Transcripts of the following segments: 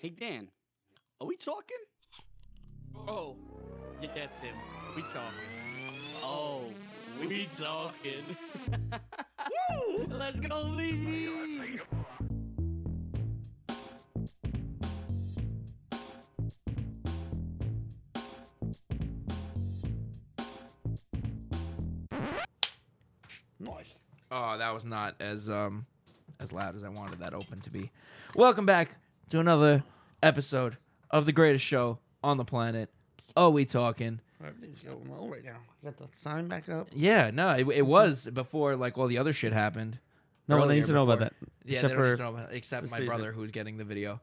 Hey Dan, are we talking? Oh, yeah, Tim. We talking. Oh, We talking. Woo! Let's go, Lee. Nice. Oh, that was not as um as loud as I wanted that open to be. Welcome back to another episode of the greatest show on the planet. Oh, we talking? Everything's going well right now. Got the sign back up. Yeah, no, it, it was before like all the other shit happened. No one needs to know about that. Yeah, except they don't need for to know about except my brother who's getting the video.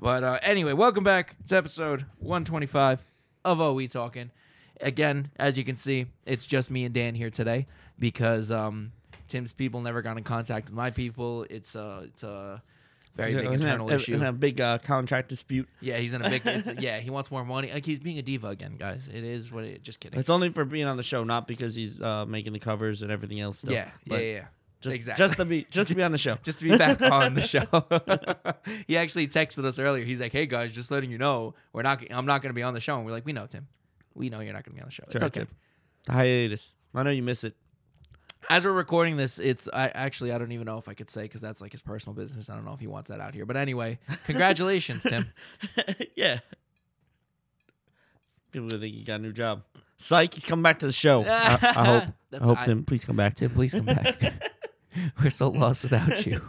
But uh, anyway, welcome back to episode 125 of Oh We Talking. Again, as you can see, it's just me and Dan here today because um, Tim's people never got in contact with my people. It's a it's a very He's big in internal in a- issue. In a big uh, contract dispute. yeah, he's in a big. It's, yeah, he wants more money. Like he's being a diva again, guys. It is what it. Just kidding. It's only for being on the show, not because he's uh, making the covers and everything else. Still. yeah, yeah, But yeah, yeah. Just, exactly. Just to be, just to be on the show. just to be back on the show. he actually texted us earlier. He's like, "Hey guys, just letting you know, we're not. I'm not going to be on the show." And we're like, "We know, Tim. We know you're not going to be on the show. It's right, okay." Tim. Hiatus. I know you miss it. As we're recording this, it's I actually I don't even know if I could say because that's like his personal business. I don't know if he wants that out here. But anyway, congratulations, Tim. yeah. People think you got a new job. Psych, he's coming back to the show. I, I hope. That's- I hope I- Tim, please come back. Tim, please come back. we're so lost without you.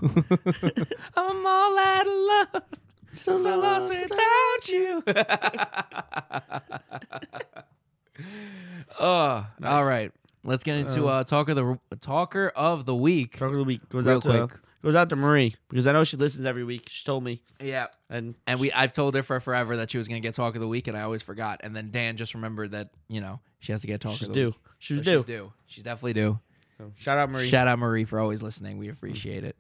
I'm all out of love. So, lost without you. oh, Nice. all right. Let's get into Uh, uh, talker the talker of the week. Talk of the week goes Real out to quick. goes out to Marie because I know she listens every week. She told me, Yeah, and and we I've told her for forever that she was gonna get talk of the week, and I always forgot. And then Dan just remembered that you know she has to get talk she's of the due. week. She's So due. She's due. She's definitely due. So, shout out Marie. Shout out Marie for always listening. We appreciate it.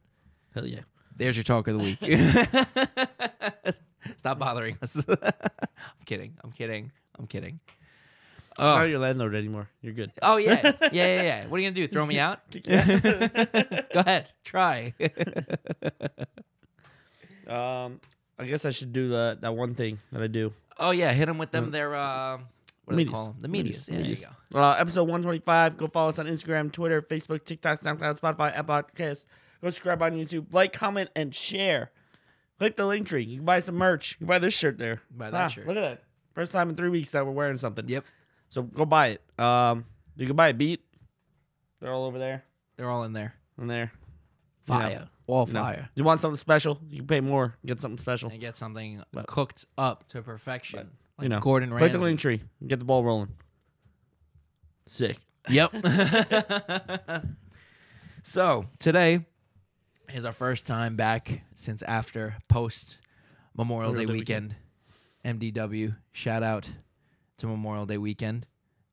Hell yeah. There's your talk of the week. Stop bothering us. I'm kidding. I'm kidding. I'm kidding. She's not Oh, your landlord anymore. You're good. oh yeah. Yeah, yeah, yeah. What are you going to do? Throw me out? Go ahead. Try. Um, I guess I should do that that one thing that I do. oh, yeah. Hit them with them. Their, uh, what do they call them? The medias. Medias. Yeah, there you go. Uh, episode 125. Go follow us on Instagram, Twitter, Facebook, TikTok, SoundCloud, Spotify, Apple Podcasts. Go subscribe on YouTube. Like, comment, and share. Click the link tree. You can buy some merch. You can buy this shirt there. Buy that Ah, shirt. Look at that. First time in three weeks that we're wearing something. Yep. So go buy it. Um, you can buy a beat. They're all over there They're all in there. In there. You know, Fire. All you know. fire. You want something special? You can pay more. Get something special. And get something But- cooked up to perfection. But, like you know, Gordon Click Ramsay. the link tree. and Get the ball rolling. Sick. Yep. so today is our first time back since after post Memorial Day Memorial Day weekend. MDW shout out to Memorial Day weekend,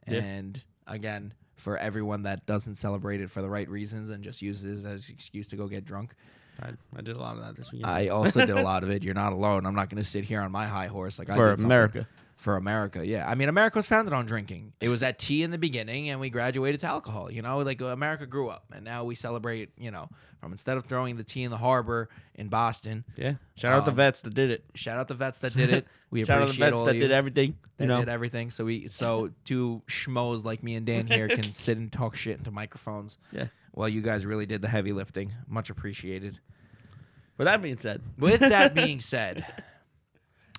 Yeah. and again for everyone that doesn't celebrate it for the right reasons and just uses it as an excuse to go get drunk. I, I did a lot of that this weekend. I also did a lot of it. You're not alone. I'm not going to sit here on my high horse like I for did something America. For America. Yeah, I mean, America was founded on drinking. It was at tea in the beginning, and we graduated to alcohol. You know, like uh, America grew up, and now we celebrate. You know, from instead of throwing the tea in the harbor in Boston. Yeah. Shout out the Um, vets that did it. Shout out the vets that did it. We Shout out the appreciate vets all that you did everything. that You know, did everything. So we, so two schmoes like me and Dan here can sit and talk shit into microphones. Yeah. While you guys really did the heavy lifting, much appreciated. with that being said, With that being said,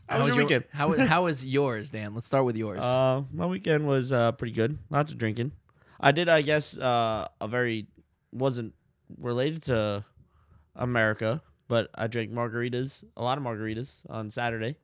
How was your weekend? How was how was yours, Dan? Let's start with yours. uh, my weekend was uh, pretty good. Lots of drinking. I did, I guess, uh, a very wasn't related to America, but I drank margaritas, a lot of margaritas on Saturday.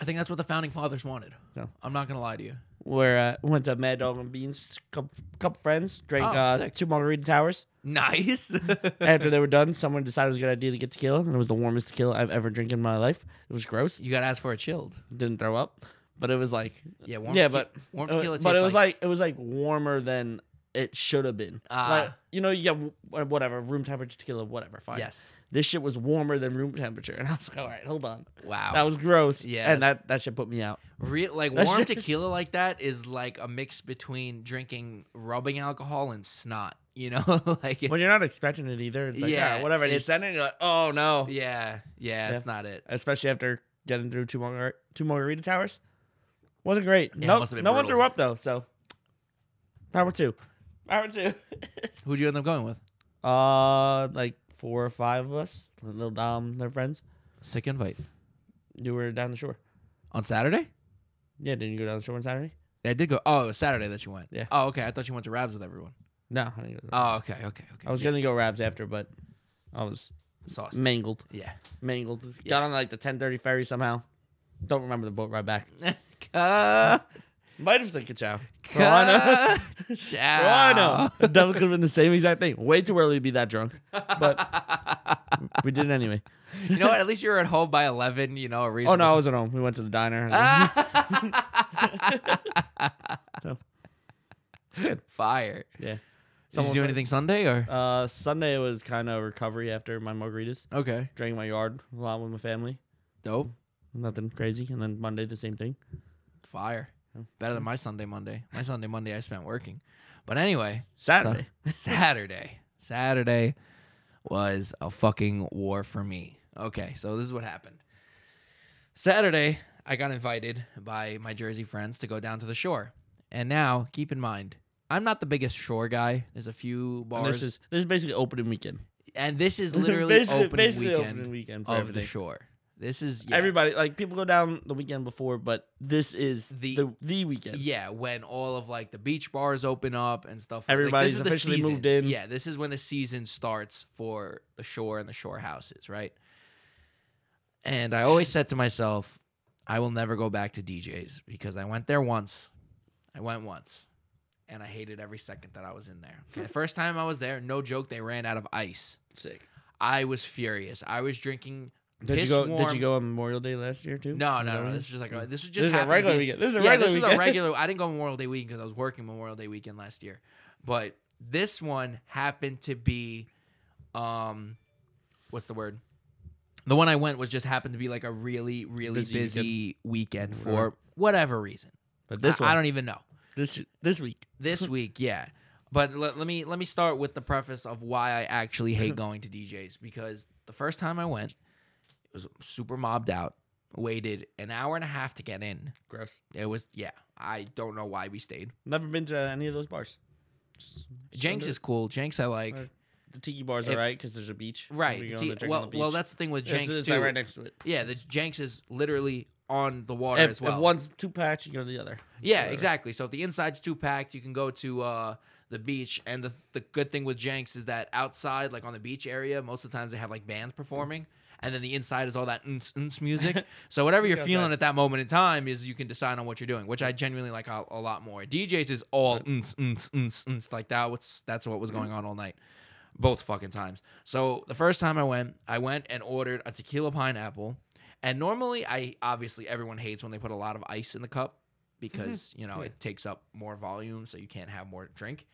I think that's what the founding fathers wanted. No. I'm not gonna lie to you. Where uh, went to Mad Dog and Beans, couple, couple friends drank Oh, uh, sick. two margarita towers. Nice. After they were done, someone decided it was a good idea to get tequila, and it was the warmest tequila I've ever drank in my life. It was gross. you gotta ask for it chilled. Didn't throw up, but it was like Yeah, warm yeah, tequi- but warm uh, tequila. but tastes it was like, it was like warmer than it should have been. Ah. like you know, yeah, whatever room temperature tequila, whatever, fine. yes. This shit was warmer than room temperature, and I was like, all right, hold on, Wow. that was gross. Yeah, and that that should put me out. Real like That warm shit- tequila like that is like a mix between drinking rubbing alcohol and snot. You know, like it's, when you're not expecting it either, it's like Yeah, yeah, whatever. And you it's- send it, and you're like, oh no. yeah, yeah, Yeah. it's not it. Especially after getting through two margar- two margarita towers. Wasn't great. Yeah, it no, no one threw up though. So power two, power two. Who'd you end up going with? uh, like four or five of us, little Dom, their friends. Sick invite You were down the shore. on Saturday. Yeah, didn't you go down the shore on Saturday? Yeah, I did go. Oh, it was Saturday that you went. Yeah. Oh, okay. I thought you went to Rabs with everyone. No, I didn't go. Oh, okay, okay, okay. I was yeah. gonna go Rabs after, but I was sauce. mangled, Yeah. mangled. Yeah. Got on like the ten thirty ferry somehow. Don't remember the boat ride back. Ka- Might have said ka-chow. For all I know. ka- For all I. It definitely could have been the same exact thing. Way too early to be that drunk, but we did it anyway. you know what? At least you were at home by eleven. You know, a reason. Oh no, I was at home. We went to the diner. So, it's good. Fire. Yeah. Did you do anything Sunday or? Uh, Sunday was kind of recovery after my margaritas. Okay. Drank my yard a lot with my family. Dope. Nothing crazy. And then Monday, the same thing. Fire. Better than my Sunday Monday. My Sunday Monday I spent working. But anyway, Saturday. So- Saturday. Saturday was a fucking war for me. Okay, so this is what happened. Saturday, I got invited by my Jersey friends to go down to the shore. And now, keep in mind, I'm not the biggest shore guy. There's a few And bars. this is this is basically opening weekend. and this is literally basically, opening basically weekend opening weekend of everything. the shore. This is yeah, Everybody like people go down the weekend before, but this is The- the the, weekend. Yeah, when all of like the beach bars open up and stuff. Everybody's like, this is the officially moved in. Yeah, this is when the season starts for the shore and the shore houses, right? And I always said to myself, I will never go back to D'Jais because I went there once. I went once, and I hated every second that I was in there. The first time I was there, no joke, they ran out of ice. Sick. I was furious. I was drinking. Did you go? warm- Did you go on Memorial Day last year too? No, no, no. This is? just like a, this was just This is a regular weekend. This is a yeah, regular this was a weekend. regular. I didn't go Memorial Day weekend because I was working Memorial Day weekend last year, but this one happened to be, um, what's the word? The one I went was just happened to be like a really, really busy, Busy weekend, Right. for whatever reason. But this I, one, I don't even know. this this week. This week, yeah. But let, let me let me start with the preface of why I actually hate going to D'Jais because the first time I went, was super mobbed out. Waited an hour and a half to get in. Gross. It was yeah. I don't know why we stayed. Never been to any of those bars. Just- Jenks is cool. Jenks I like. Right. the tiki bars are right because there's a beach. Right. We the go tea- and drink well, well, that's the thing with Jenks it's too. like right next to it. Yeah, the Jenks is literally on the water If, as well. if one's two packed, you go to the other. Yeah, Whatever. exactly. So if the inside's too packed, you can go to uh, the beach. And the, the good thing with Jenks is that outside, like on the beach area, most of the times they have like bands performing. And then the inside is all that uns music. So whatever you're feeling at that moment in time is you can decide on what you're doing, which I genuinely like a, a lot more. DJs is all uns, uns, uns, uns, like that. What's that's what was going on all night, both fucking times. So the first time I went, I went and ordered a tequila pineapple. And normally, I obviously everyone hates when they put a lot of ice in the cup because you know Yeah. it takes up more volume, so you can't have more drink.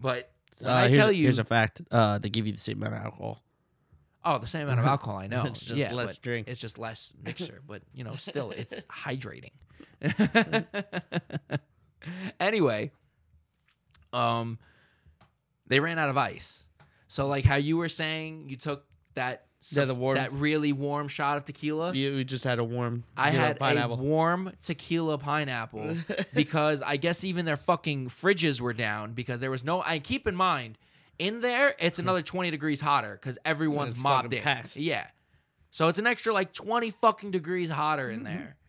But when Uh, I here's tell you, here's a fact. Uh, they give you the same amount of alcohol. Oh, the same amount of alcohol, I know. It's just yeah, less drink. It's just less mixer, but you know, still, it's hydrating. anyway, um, they ran out of ice. So, like how you were saying, you took that Yeah, the warm- that really warm shot of tequila. You, we just had a warm. I had pineapple. a warm tequila pineapple because I guess even their fucking fridges were down because there was no. I keep in mind, in there it's another twenty degrees hotter because everyone's mobbed fucking in. packed. Yeah, so it's an extra like twenty fucking degrees hotter in there.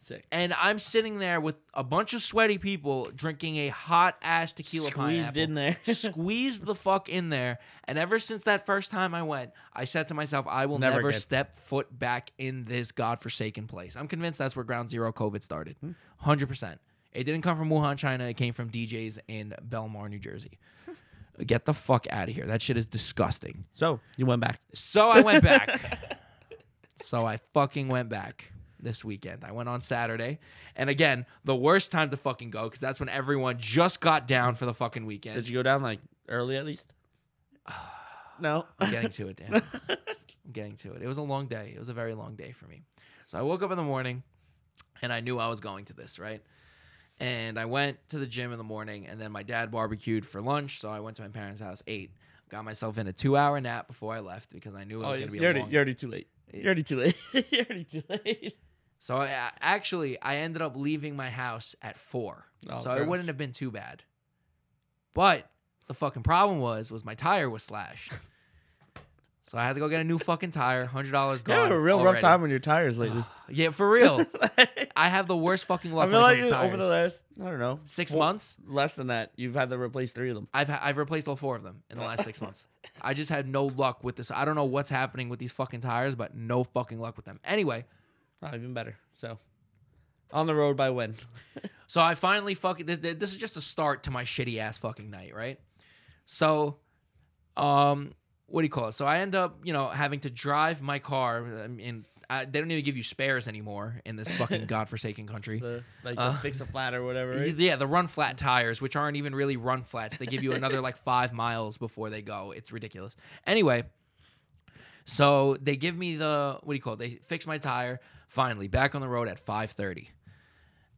Sick. And I'm sitting there with a bunch of sweaty people drinking a hot ass tequila Squeezed pineapple. in there. squeezed the fuck in there. And ever since that first time I went, I said to myself, I will Never never, step foot back in this godforsaken place. I'm convinced that's where Ground Zero COVID started. Hmm. 100%. It didn't come from Wuhan, China. It came from D'Jais in Belmar, New Jersey. Get the fuck out of here. That shit is disgusting. So you went back. So I went back. so I fucking went back this weekend. I went on Saturday. And again, the worst time to fucking go because that's when everyone just got down for the fucking weekend. Did you go down like early at least? no. I'm getting to it, Dan. I'm getting to it. It was a long day. It was a very long day for me. So I woke up in the morning and I knew I was going to this, right? And I went to the gym in the morning and then my dad barbecued for lunch. So I went to my parents' house, ate, got myself in a two hour nap before I left because I knew it Oh, was you're going to be already, a long you're already too late. You're already too late. you're already too late. So I, actually, I ended up leaving my house at four, Oh, so it wouldn't have been too bad. But the fucking problem was, was my tire was slashed. so I had to go get a new fucking tire. Hundred dollars You gone. had a real rough time on your tires lately. Yeah, for real. I I have the worst fucking luck. feel when it like you, over the last, I don't know, six four- months. less than that, you've had to replace three of them. I've ha- I've replaced all four of them in the last six months. I just had no luck with this. I don't know what's happening with these fucking tires, but no fucking luck with them. Anyway, Oh, even better. So, on the road by when? so I finally fucking this, this is just a start to my shitty ass fucking night, right? So, um, what do you call it? So I end up, you know, having to drive my car, and I, they don't even give you spares anymore in this fucking godforsaken country. The, like Uh, fix a flat or whatever. Right? Yeah, the run flat tires, which aren't even really run flats. They give you another like five miles before they go. It's ridiculous. Anyway, so they give me the what do you call it? They fix my tire. Finally, back on the road at five thirty,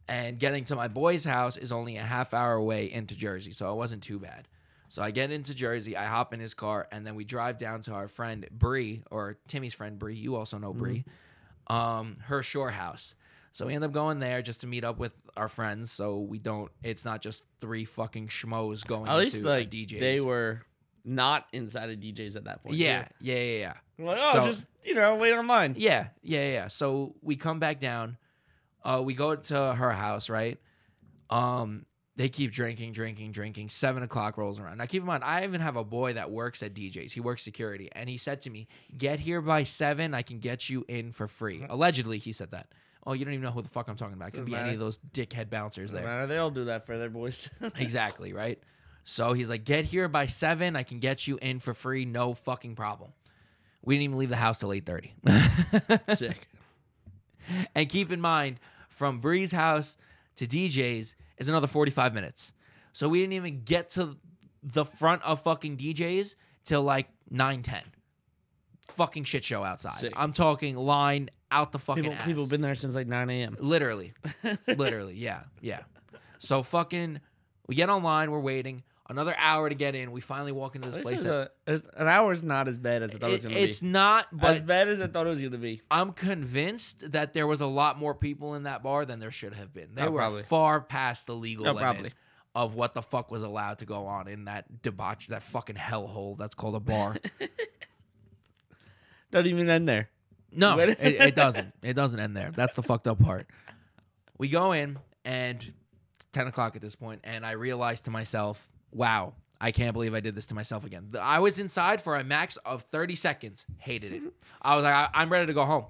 and getting to my boy's house is only a half hour away into Jersey, so it wasn't too bad. So I get into Jersey, I hop in his car, and then we drive down to our friend Bree, or Timmy's friend Bree. You also know Bree, um, her shore house. So we end up going there just to meet up with our friends, so we don't. It's not just three fucking schmoes going At least like D'Jais. they were not inside of D'Jais at that point. Yeah, yeah, yeah, yeah. They like, oh, So- just you know, wait online. Yeah, yeah, yeah. So we come back down. Uh, we go to her house, right? Um, they keep drinking, drinking, drinking. Seven o'clock rolls around. Now, keep in mind, I even have a boy that works at D'Jais. He works security, and he said to me, "Get here by seven. I can get you in for free." Uh-huh. Allegedly, he said that. Oh, you don't even know who the fuck I'm talking about. It could Doesn't be any of those dickhead bouncers there. matter. They all do that for their boys. exactly, right? So he's like, get here by seven. I can get you in for free, no fucking problem. We didn't even leave the house till eight thirty. Sick. and keep in mind, from Bree's house to D'Jais is another forty five minutes. So we didn't even get to the front of fucking D'Jais till like nine ten. Fucking shit show outside. Sick. I'm talking line out the fucking People, ass. people have been there since like 9 a.m. Literally. Literally, yeah, yeah. So fucking, we get online, we're waiting. Another hour to get in. We finally walk into this This place. is a, an hour is not as bad as I thought it, was going to be. it's not, as bad as I thought it was going to be. I'm convinced that there was a lot more people in that bar than there should have been. They Oh, were probably. far past the legal Oh, limit probably. of what the fuck was allowed to go on in that debauch, that fucking hellhole that's called a bar. Doesn't even end there. No, it, it doesn't. It doesn't end there. That's the fucked up part. We go in and 10 o'clock at this point, and I realized to myself, wow, I can't believe I did this to myself again. I was inside for a max of 30 seconds, hated it. I was like, I, I'm ready to go home.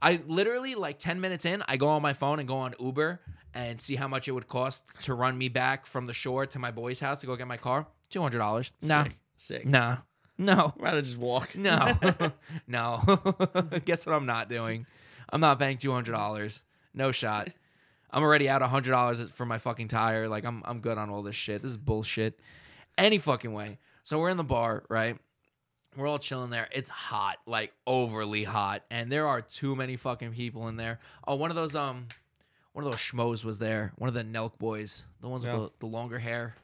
I literally, like 10 minutes in, I go on my phone and go on Uber and see how much it would cost to run me back from the shore to my boy's house to go get my car. $200. Nah, Sick. Sick. nah, no. Rather just walk. No, no. Guess what I'm not doing? I'm not paying two hundred dollars. No shot. I'm already out hundred dollars for my fucking tire. Like I'm, I'm good on all this shit. This is bullshit. Any fucking way. So we're in the bar, right? We're all chilling there. It's hot, like overly hot, and there are too many fucking people in there. Oh, one of those um, one of those schmoes was there. One of the Nelk boys, the ones Yeah. with the, the longer hair.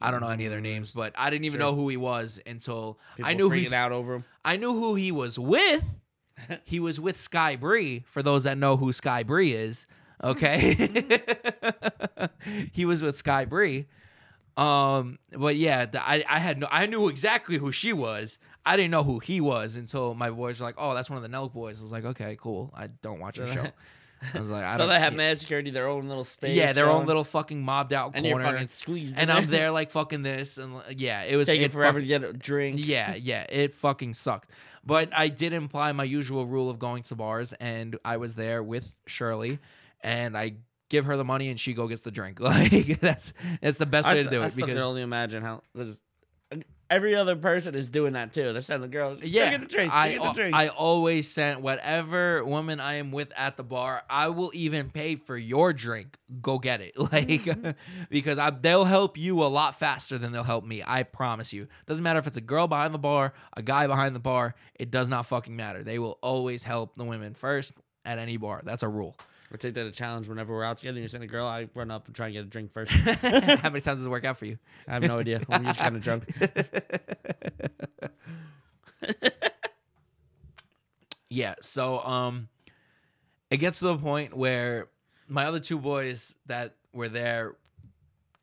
I don't know any of their names, but I didn't even Sure. know who he was until People I knew freaking who out over him. I knew who he was with. he was with Sky Bri. For those that know who Sky Bri is, okay, he was with Sky Bri. Um, but yeah, the, I I had no, I knew exactly who she was. I didn't know who he was until my boys were like, "Oh, that's one of the Nelk boys." I was like, "Okay, cool." I don't watch So your show. I was like, I so they have yeah, mad security, their own little space. yeah, their own little fucking mobbed out and corner, fucking squeezed. and I'm there like fucking this, and yeah, it was Taking it forever fuck- to get a drink. yeah, yeah, it fucking sucked. But I did imply my usual rule of going to bars, and I was there with Shirley, and I give her the money, and she go gets the drink. Like that's that's the best I, way st- to do I it still can only imagine how because every other person is doing that too. They're sending the girls. yeah, Yeah, get the drinks. I get the drinks. I always sent whatever woman I am with at the bar. I will even pay for your drink. Go get it, like mm-hmm. because I, they'll help you a lot faster than they'll help me. I promise you. Doesn't matter if it's a girl behind the bar, a guy behind the bar. It does not fucking matter. They will always help the women first at any bar. That's a rule. I take that a challenge whenever we're out together. and You send a girl, I run up and try and get a drink first. How many times does it work out for you? I have no idea. I'm just kind of drunk. yeah. So um, it gets to the point where my other two boys that were there,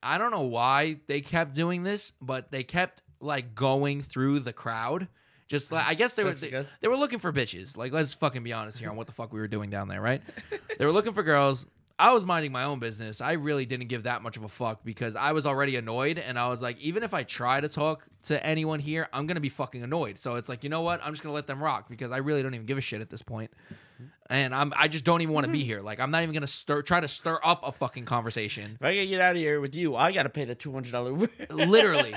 I don't know why they kept doing this, but they kept like going through the crowd. Just like I guess they were they, they were looking for bitches. Like let's fucking be honest here on what the fuck we were doing down there, right? they were looking for girls. I was minding my own business. I really didn't give that much of a fuck because I was already annoyed and I was like, even if I try to talk to anyone here, I'm gonna be fucking annoyed. So it's like, you know what? I'm just gonna let them rock because I really don't even give a shit at this point. And I'm I just don't even want to be here. Like I'm not even gonna stir try to stir up a fucking conversation. If I can get out of here with you, I gotta pay the two hundred dollar. literally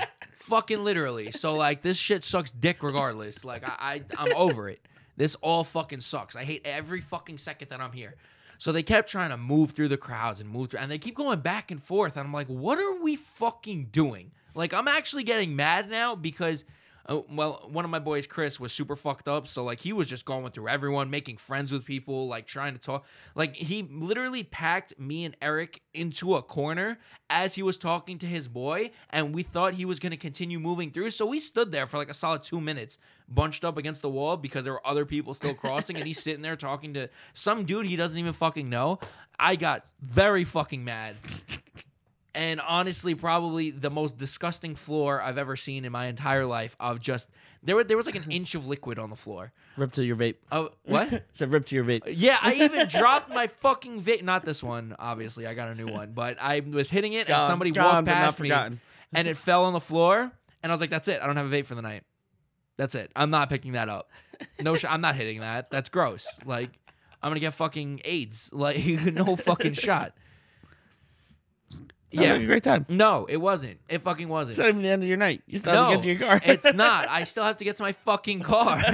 fucking literally. So like this shit sucks dick regardless. Like I, I i'm over it. This all fucking sucks. I hate every fucking second that i'm here. So they kept trying to move through the crowds and move through and they keep going back and forth and i'm like what are we fucking doing? Like i'm actually getting mad now because uh, well, one of my boys, Chris, was super fucked up. So like he was just going through everyone, making friends with people, like trying to talk. Like he literally packed me and Eric into a corner as he was talking to his boy, and we thought he was gonna continue moving through. So we stood there for like a solid two minutes, bunched up against the wall because there were other people still crossing, and he's sitting there talking to some dude he doesn't even fucking know. I got very fucking mad and honestly probably the most disgusting floor I've ever seen in my entire life of just there were there was like an inch of liquid on the floor. Uh, rip to your vape. Oh, what? Said rip to your vape. Yeah, I even dropped my fucking vape. Not this one, obviously. I got a new one, but I was hitting it, and somebody walked past me, forgotten. and it fell on the floor, and I was like, "That's it. I don't have a vape for the night. That's it. I'm not picking that up. No, sh- I'm not hitting that. That's gross. Like, I'm gonna get fucking AIDS. Like, no fucking shot. Sounds Yeah, like a great time. no, it wasn't. It fucking wasn't. It's not even the end of your night. You still have no, to get to your car. it's not. I still have to get to my fucking car.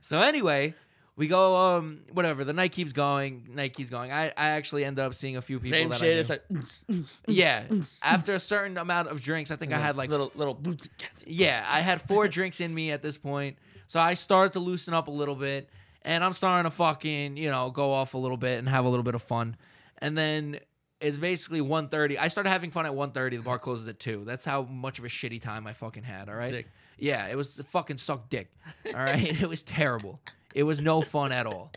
so anyway, we go. Um, whatever. The night keeps going. Night keeps going. I, I actually ended up seeing a few people. Same that shit. It's like yeah. After a certain amount of drinks, I think I had like little little boots. yeah, I had four drinks in me at this point. So I started to loosen up a little bit. And I'm starting to fucking, you know, go off a little bit and have a little bit of fun. And then it's basically 1.30. I started having fun at 1.30. The bar closes at 2. That's how much of a shitty time I fucking had, all right? Sick. Yeah, it was fucking suck dick. All right? it was terrible. It was no fun at all.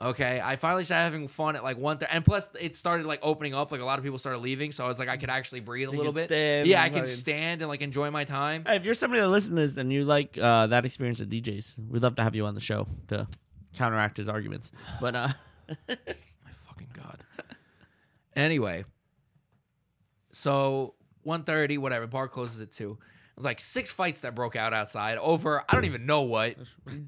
Okay, I finally started having fun at like one thirty, and plus it started like opening up. Like a lot of people started leaving, so I was like, I could actually breathe a You little could bit. stand yeah, I can fucking- stand and like enjoy my time. Hey, if you're somebody that listens to this and you like uh, that experience at D'Jais, we'd love to have you on the show to counteract his arguments. But uh, My fucking god. Anyway, so 1.30, whatever. Bar closes at two. It was like six fights that broke out outside over I don't even know what.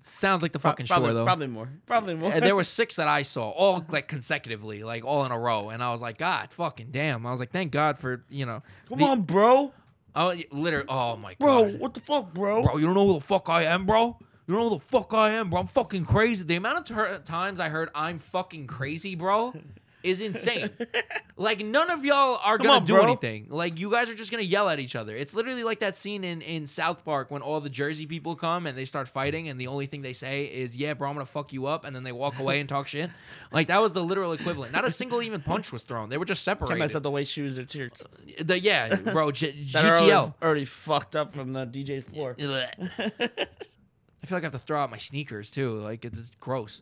Sounds like the fucking probably, shore though. probably more, probably more. And there were six that I saw, all like consecutively, like all in a row. And I was like, God, fucking damn. I was like, thank God for you know. Come the- on, bro, Oh, literally. Oh my bro. god, Bro, What the fuck, bro? bro, you don't know who the fuck I am, bro. You don't know who the fuck I am, bro. I'm fucking crazy. The amount of ter- times I heard I'm fucking crazy, bro, is insane. like none of y'all are Come gonna on, do bro. anything. Like you guys are just gonna yell at each other. It's literally like that scene in in South Park when all the Jersey people come and they start fighting, and the only thing they say is, "Yeah, bro, I'm gonna fuck you up," and then they walk away and talk shit. Like that was the literal equivalent. Not a single even punch was thrown. They were just Can't mess separated. up the way shoes or shirts. Uh, the, yeah, bro, G- That are already, GTL. already fucked up from the D'Jais floor. I feel like I have to throw out my sneakers too. Like it's gross.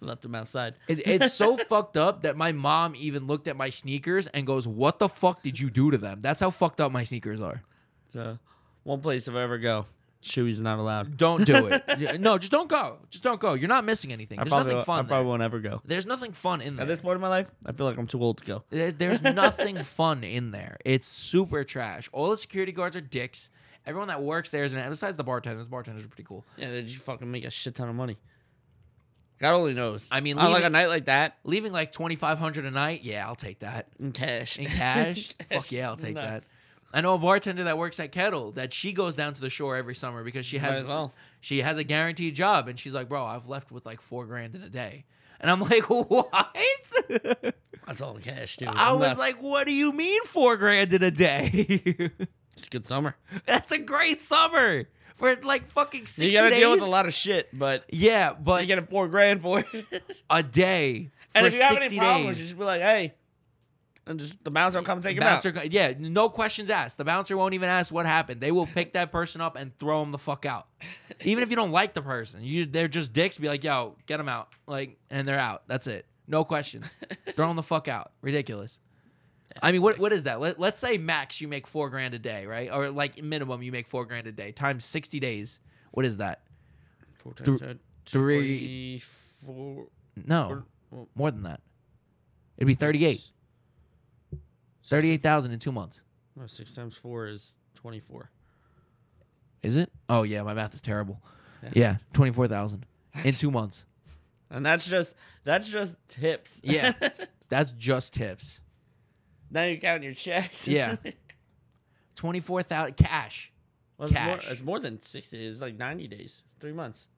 Left them outside. It, it's so fucked up that my mom even looked at my sneakers and goes, "What the fuck did you do to them?" That's how fucked up my sneakers are. So, one place if I ever go, shoey's not allowed. Don't do it. No, just don't go. Just don't go. You're not missing anything. I There's probably, nothing I fun. probably won't ever go. There's nothing fun in there. At this point in my life, I feel like I'm too old to go. There- there's nothing fun in there. It's super trash. All the security guards are dicks. Everyone that works there is an besides the bartenders. Bartenders are pretty cool. Yeah, they just fucking make a shit ton of money. God only knows. I mean, on like a night like that Leaving like twenty five hundred a night, yeah, I'll take that. in cash. In cash? Fuck yeah, I'll take Nuts. that. I know a bartender that works at Kettle that she goes down to the shore every summer because she Might has as well. she has a guaranteed job and she's like, bro, I've left with like four grand in a day. And I'm like, what? That's all cash, dude. I was Nuts. like, what do you mean four grand in a day? it's a good summer. That's a great summer for like fucking 60 You gotta days. deal with a lot of shit, but Yeah, but you get a four grand for it. a day and if you have 60 any problems, days. you just be like, hey, and just the bouncer will come and take him bouncer, out. yeah, no questions asked. The bouncer won't even ask what happened. They will pick that person up and throw him the fuck out. Even if you don't like the person, you they're just dicks. Be like, yo, get them out, like, and they're out. That's it. No questions. throw them the fuck out. Ridiculous. I mean, what what is that? Let, let's say max you make four grand a day, right? Or like minimum you make four grand a day times sixty days. What is that? Four times that, three- four. No, or- well, more than that. It'd be thirty-eight. Thirty-eight thousand in two months. No, six times four is twenty-four. Is it? Oh yeah, my math is terrible. Yeah. Yeah, twenty-four thousand in two months. And that's just that's just tips. Yeah. That's just tips. Now you're counting your checks. Yeah. Twenty-four thousand cash. well, it's, more, Cash. it's more than sixty. It's like ninety days, three months.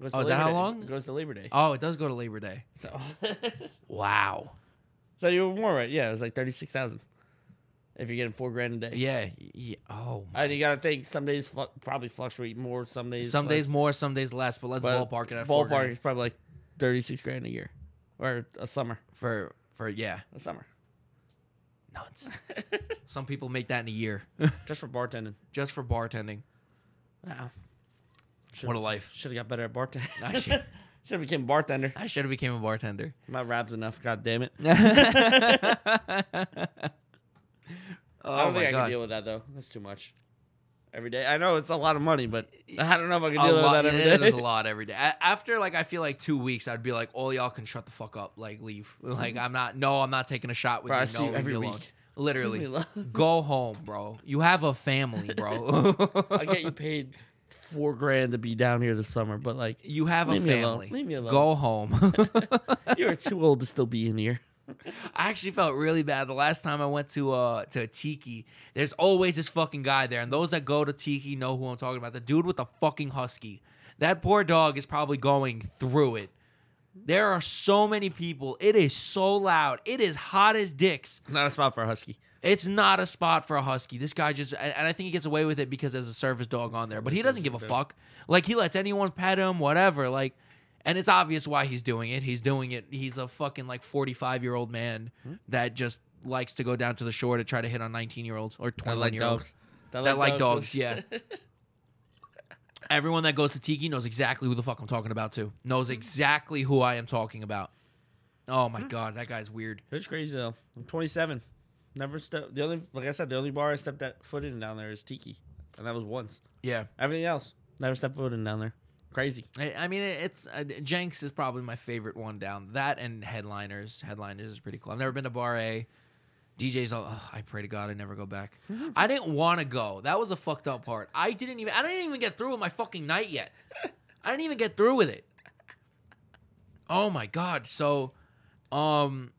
Goes to Oh, is that Labor how Day. long? Goes to Labor Day. Oh, it does go to Labor Day. So, Wow. so you were more right. Yeah, it was like thirty-six thousand. If you're getting four grand a day. Yeah. yeah. Oh. And you gotta think some days flu- probably fluctuate more, some days Some less. days more, some days less. But let's But ballpark it at four ballpark grand is probably like thirty-six grand a year, or a summer, for for yeah a summer, nuts. Some people make that in a year just for bartending. just for bartending. Wow, What a life. Should have got better at bartending. I should Should have became a bartender. I should have became a bartender. My rap's enough. God damn it. oh I don't my think I oh god. can deal with that though. That's too much. Every day. I know it's a lot of money, but I don't know if I can deal with that every day. There's a lot every day. After like I feel like two weeks, I'd be like, all y'all can shut the fuck up, like leave. Like I'm not. No, I'm not taking a shot with Bro, I you. see No, you every me alone. week. Literally, Leave me alone. go home, bro. You have a family, bro. I get you paid four grand to be down here this summer, but like You have Leave a me alone. family. Leave me alone. Go home. you're too old to still be in here. I actually felt really bad the last time I went to uh to Tiki. There's always this fucking guy there, and those that go to Tiki know who I'm talking about. The dude with the fucking husky. That poor dog is probably going through it. There are so many people. It is so loud. It is hot as dicks. Not a spot for a husky. It's not a spot for a husky. This guy just, and and I think he gets away with it because there's a service dog on there. But he doesn't give a fuck. Like he lets anyone pet him, whatever. Like, and it's obvious why he's doing it. He's doing it. He's a fucking like 45 year old man hmm? that just likes to go down to the shore to try to hit on 19 year olds or 21 like year olds dogs. that like dogs. Yeah. Everyone that goes to Tiki knows exactly who the fuck I'm talking about too. Knows hmm. exactly who I am talking about. Oh my hmm. god, that guy's weird. It's crazy though. I'm 27. Never stepped. The only, like I said, the only bar I stepped that foot in down there is Tiki, and that was once. Yeah. Everything else, never stepped foot in down there. Crazy. I, I mean, it's uh, Jenks is probably my favorite one down. That and Headliners. Headliners is pretty cool. I've never been to Bar A. D'Jais all. Oh, I pray to God I never go back. I didn't want to go. That was the fucked up part. I didn't even. I didn't even get through with my fucking night yet. I didn't even get through with it. Oh my God. So, um,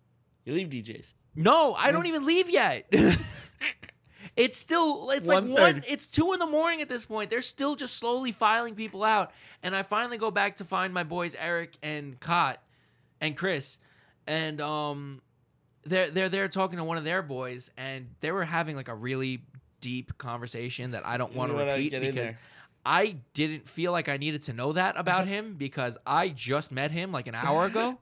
You leave D'Jais. no, I don't even leave yet. it's still it's like one it's two in the morning at this point. They're still just slowly filing people out. And I finally go back to find my boys Eric and Cot and Chris. And um they're they're there talking to one of their boys and they were having like a really deep conversation that I don't want to repeat because. I didn't feel like I needed to know that about him because I just met him like an hour ago.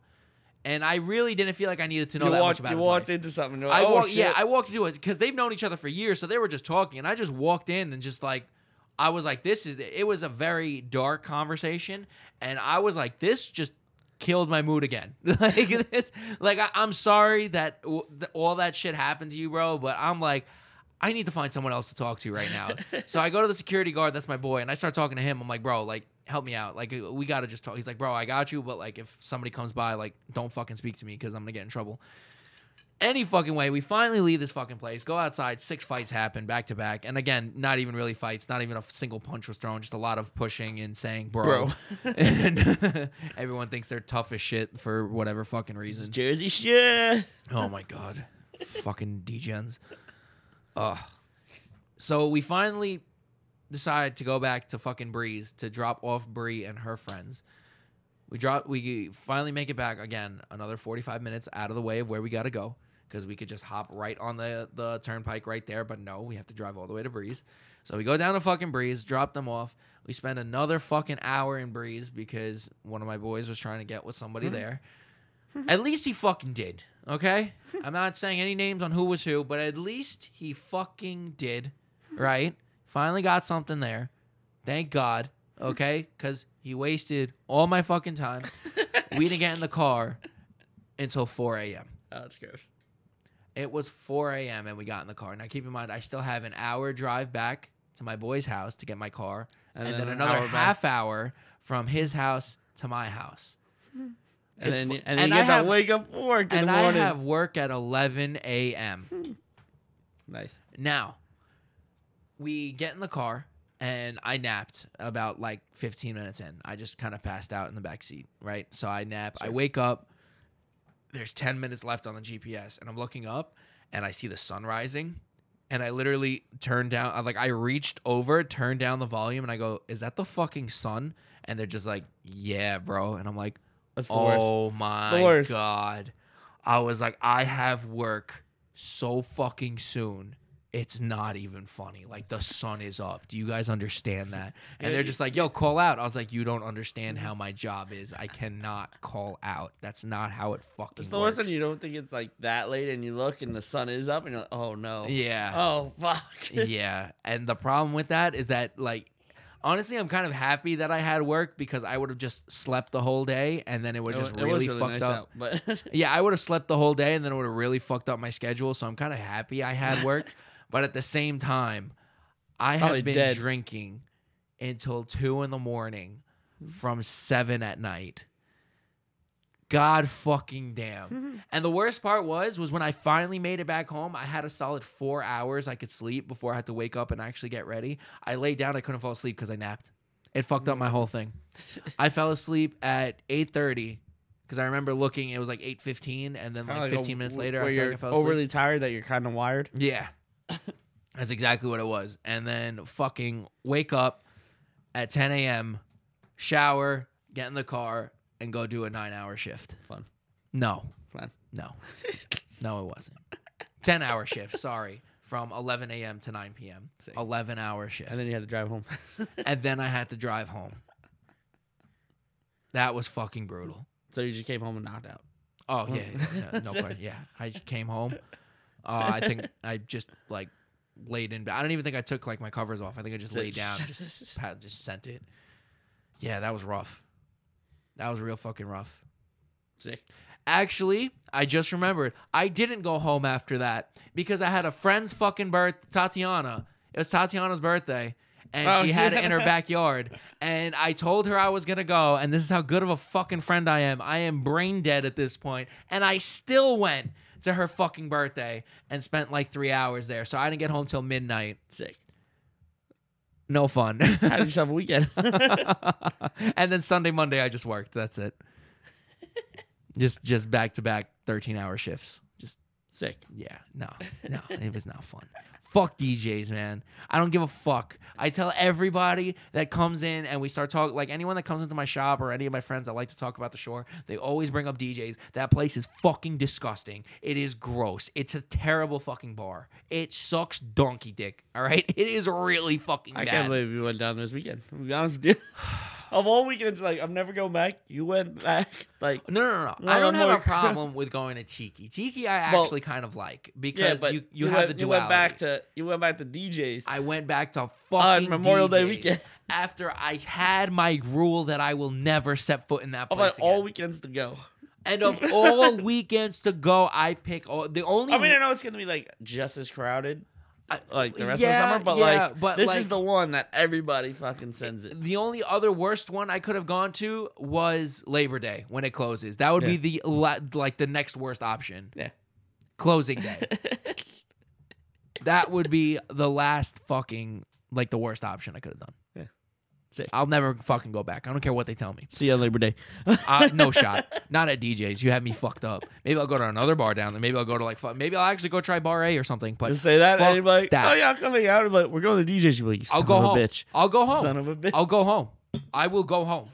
And I really didn't feel like I needed to know you that walked, much about you walked life. into something. You're I oh, walked, shit. yeah, I walked into it because they've known each other for years, so they were just talking, and I just walked in and just like, I was like, this is. It was a very dark conversation, and I was like, this just killed my mood again. like this, like I, I'm sorry that w- th- all that shit happened to you, bro, but I'm like. I need to find someone else to talk to right now. so I go to the security guard, that's my boy, and I start talking to him. I'm like, bro, like, help me out. Like, we gotta just talk. He's like, bro, I got you, but like, if somebody comes by, like, don't fucking speak to me because I'm gonna get in trouble any fucking way. We finally leave this fucking place, go outside. Six fights happen back to back, and again, not even really fights. Not even a single punch was thrown. Just a lot of pushing and saying "bro,", Bro. and everyone thinks they're tough as shit for whatever fucking reason. Jersey shit. Oh my god, fucking degens. Ugh. So we finally decide to go back to fucking Bree's to drop off Bree and her friends. We drop. We finally make it back again. Another forty-five minutes out of the way of where we got to go because we could just hop right on the the turnpike right there. But no, we have to drive all the way to Bree's. So we go down to fucking Bree's, drop them off. We spend another fucking hour in Bree's because one of my boys was trying to get with somebody hmm. there. At least he fucking did. Okay? I'm not saying any names on who was who, but at least he fucking did, right? Finally got something there. Thank God. Okay? Because he wasted all my fucking time. we didn't get in the car until 4 a.m. Oh, that's gross. It was 4 a.m. and we got in the car. Now, keep in mind, I still have an hour drive back to my boy's house to get my car, and, then, an another hour back. half hour from his house to my house. And It's then, and then and you I get to have- wake up work in And the I have work at 11 a.m. nice. Now, we get in the car, and I napped about like 15 minutes in. I just kind of passed out in the back seat, right? So I nap. I wake up. There's 10 minutes left on the GPS, and I'm looking up, and I see the sun rising. And I literally turned down, like I reached over, turned down the volume, and I go, "Is that the fucking sun?" And they're just like, "Yeah, bro." And I'm like, That's the worst. Oh my worst. god. I was like, I have work so fucking soon. It's not even funny. Like the sun is up. Do you guys understand that? And they're just like, yo, call out. I was like, you don't understand how my job is. I cannot call out. That's not how it fucking It's the works. worst when you don't think it's like that late and you look and the sun is up and you're like, oh no. yeah. Oh fuck. yeah. And the problem with that is that like honestly I'm kind of happy that I had work because I would have just slept the whole day and then it would It just wa- it was really, nice fucked up. out, but Yeah, I would have slept the whole day and then it would have really fucked up my schedule. So I'm kind of happy I had work. but at the same time, I have Probably been dead. drinking until two in the morning from seven at night. God fucking damn. and the worst part was was when I finally made it back home, I had a solid four hours I could sleep before I had to wake up and actually get ready. I laid down, I couldn't fall asleep because I napped. It fucked up my whole thing. I fell asleep at 8:30 because I remember looking. It was like 8:15, and then like a- 15 minutes later, I felt like I fell asleep. overly tired that you're kind of wired. Yeah. That's exactly what it was. And then fucking wake up at 10 a.m., shower, get in the car, and go do a nine hour shift. Fun. No, Fun. no, no, it wasn't. 10 hour shift, sorry. From 11 a.m. to 9 p.m. Sick. 11 hour shift. And then you had to drive home. and then I had to drive home. That was fucking brutal. so you just came home and knocked out. Oh yeah, yeah, no, no question. Yeah, I just came home. Uh, I think I just like laid in. I don't even think I took like my covers off. I think I just laid down, just pat, just sent it. Yeah, that was rough. That was real fucking rough. Sick. Actually, I just remembered I didn't go home after that because I had a friend's fucking birth, Tatiana. It was Tatiana's birthday, and Oh, she had it in her backyard. And I told her I was gonna go, and this is how good of a fucking friend I am. I am brain dead at this point, and I still went to her fucking birthday and spent like three hours there. So I didn't get home till midnight. Sick. No fun. Had yourself a weekend. and then Sunday, Monday, I just worked. That's it. just just back to back 13 hour shifts. Just Sick. yeah, no, no, it was not fun. Fuck D'Jais, man. I don't give a fuck. I tell everybody that comes in and we start talking, like anyone that comes into my shop or any of my friends that like to talk about the shore, they always bring up D'Jais. That place is fucking disgusting. It is gross. It's a terrible fucking bar. It sucks donkey dick. All right, it is really fucking I bad. can't believe you went down this weekend. To be honest with you. of all weekends, like I'm never going back. You went back. Like No, no, no, no. I don't have a problem with going to Tiki. Tiki, I Well, actually kind of like because but you, you, have went, the You duality. went back to you went back to D'Jais. I went back to On fucking Memorial Day D'Jais weekend. after I had my rule that I will never set foot in that of place like all again. weekends to go. and of all weekends to go, I pick all, the only. I mean, I know it's gonna be like just as crowded, I- like the rest yeah, of the summer, but yeah, like but, this like- is the one that everybody fucking sends it. the only other worst one I could have gone to was Labor Day when it closes. That would be the la- like the next worst option. Yeah. Closing day. that would be the last fucking like the worst option I could have done. Sick. I'll never fucking go back. I don't care what they tell me. See you on Labor Day. Uh, no shot. Not at D'Jais. You have me fucked up. Maybe I'll go to another bar down there. Maybe I'll go to like maybe I'll actually go try Bar A or something. But Just say that, and you're like, that. oh yeah, I'm coming out. I'm like, we're going to D'Jais. You're like, you I'll son go of home. a bitch. I'll go home. Son of a bitch. I'll go home. I will go home.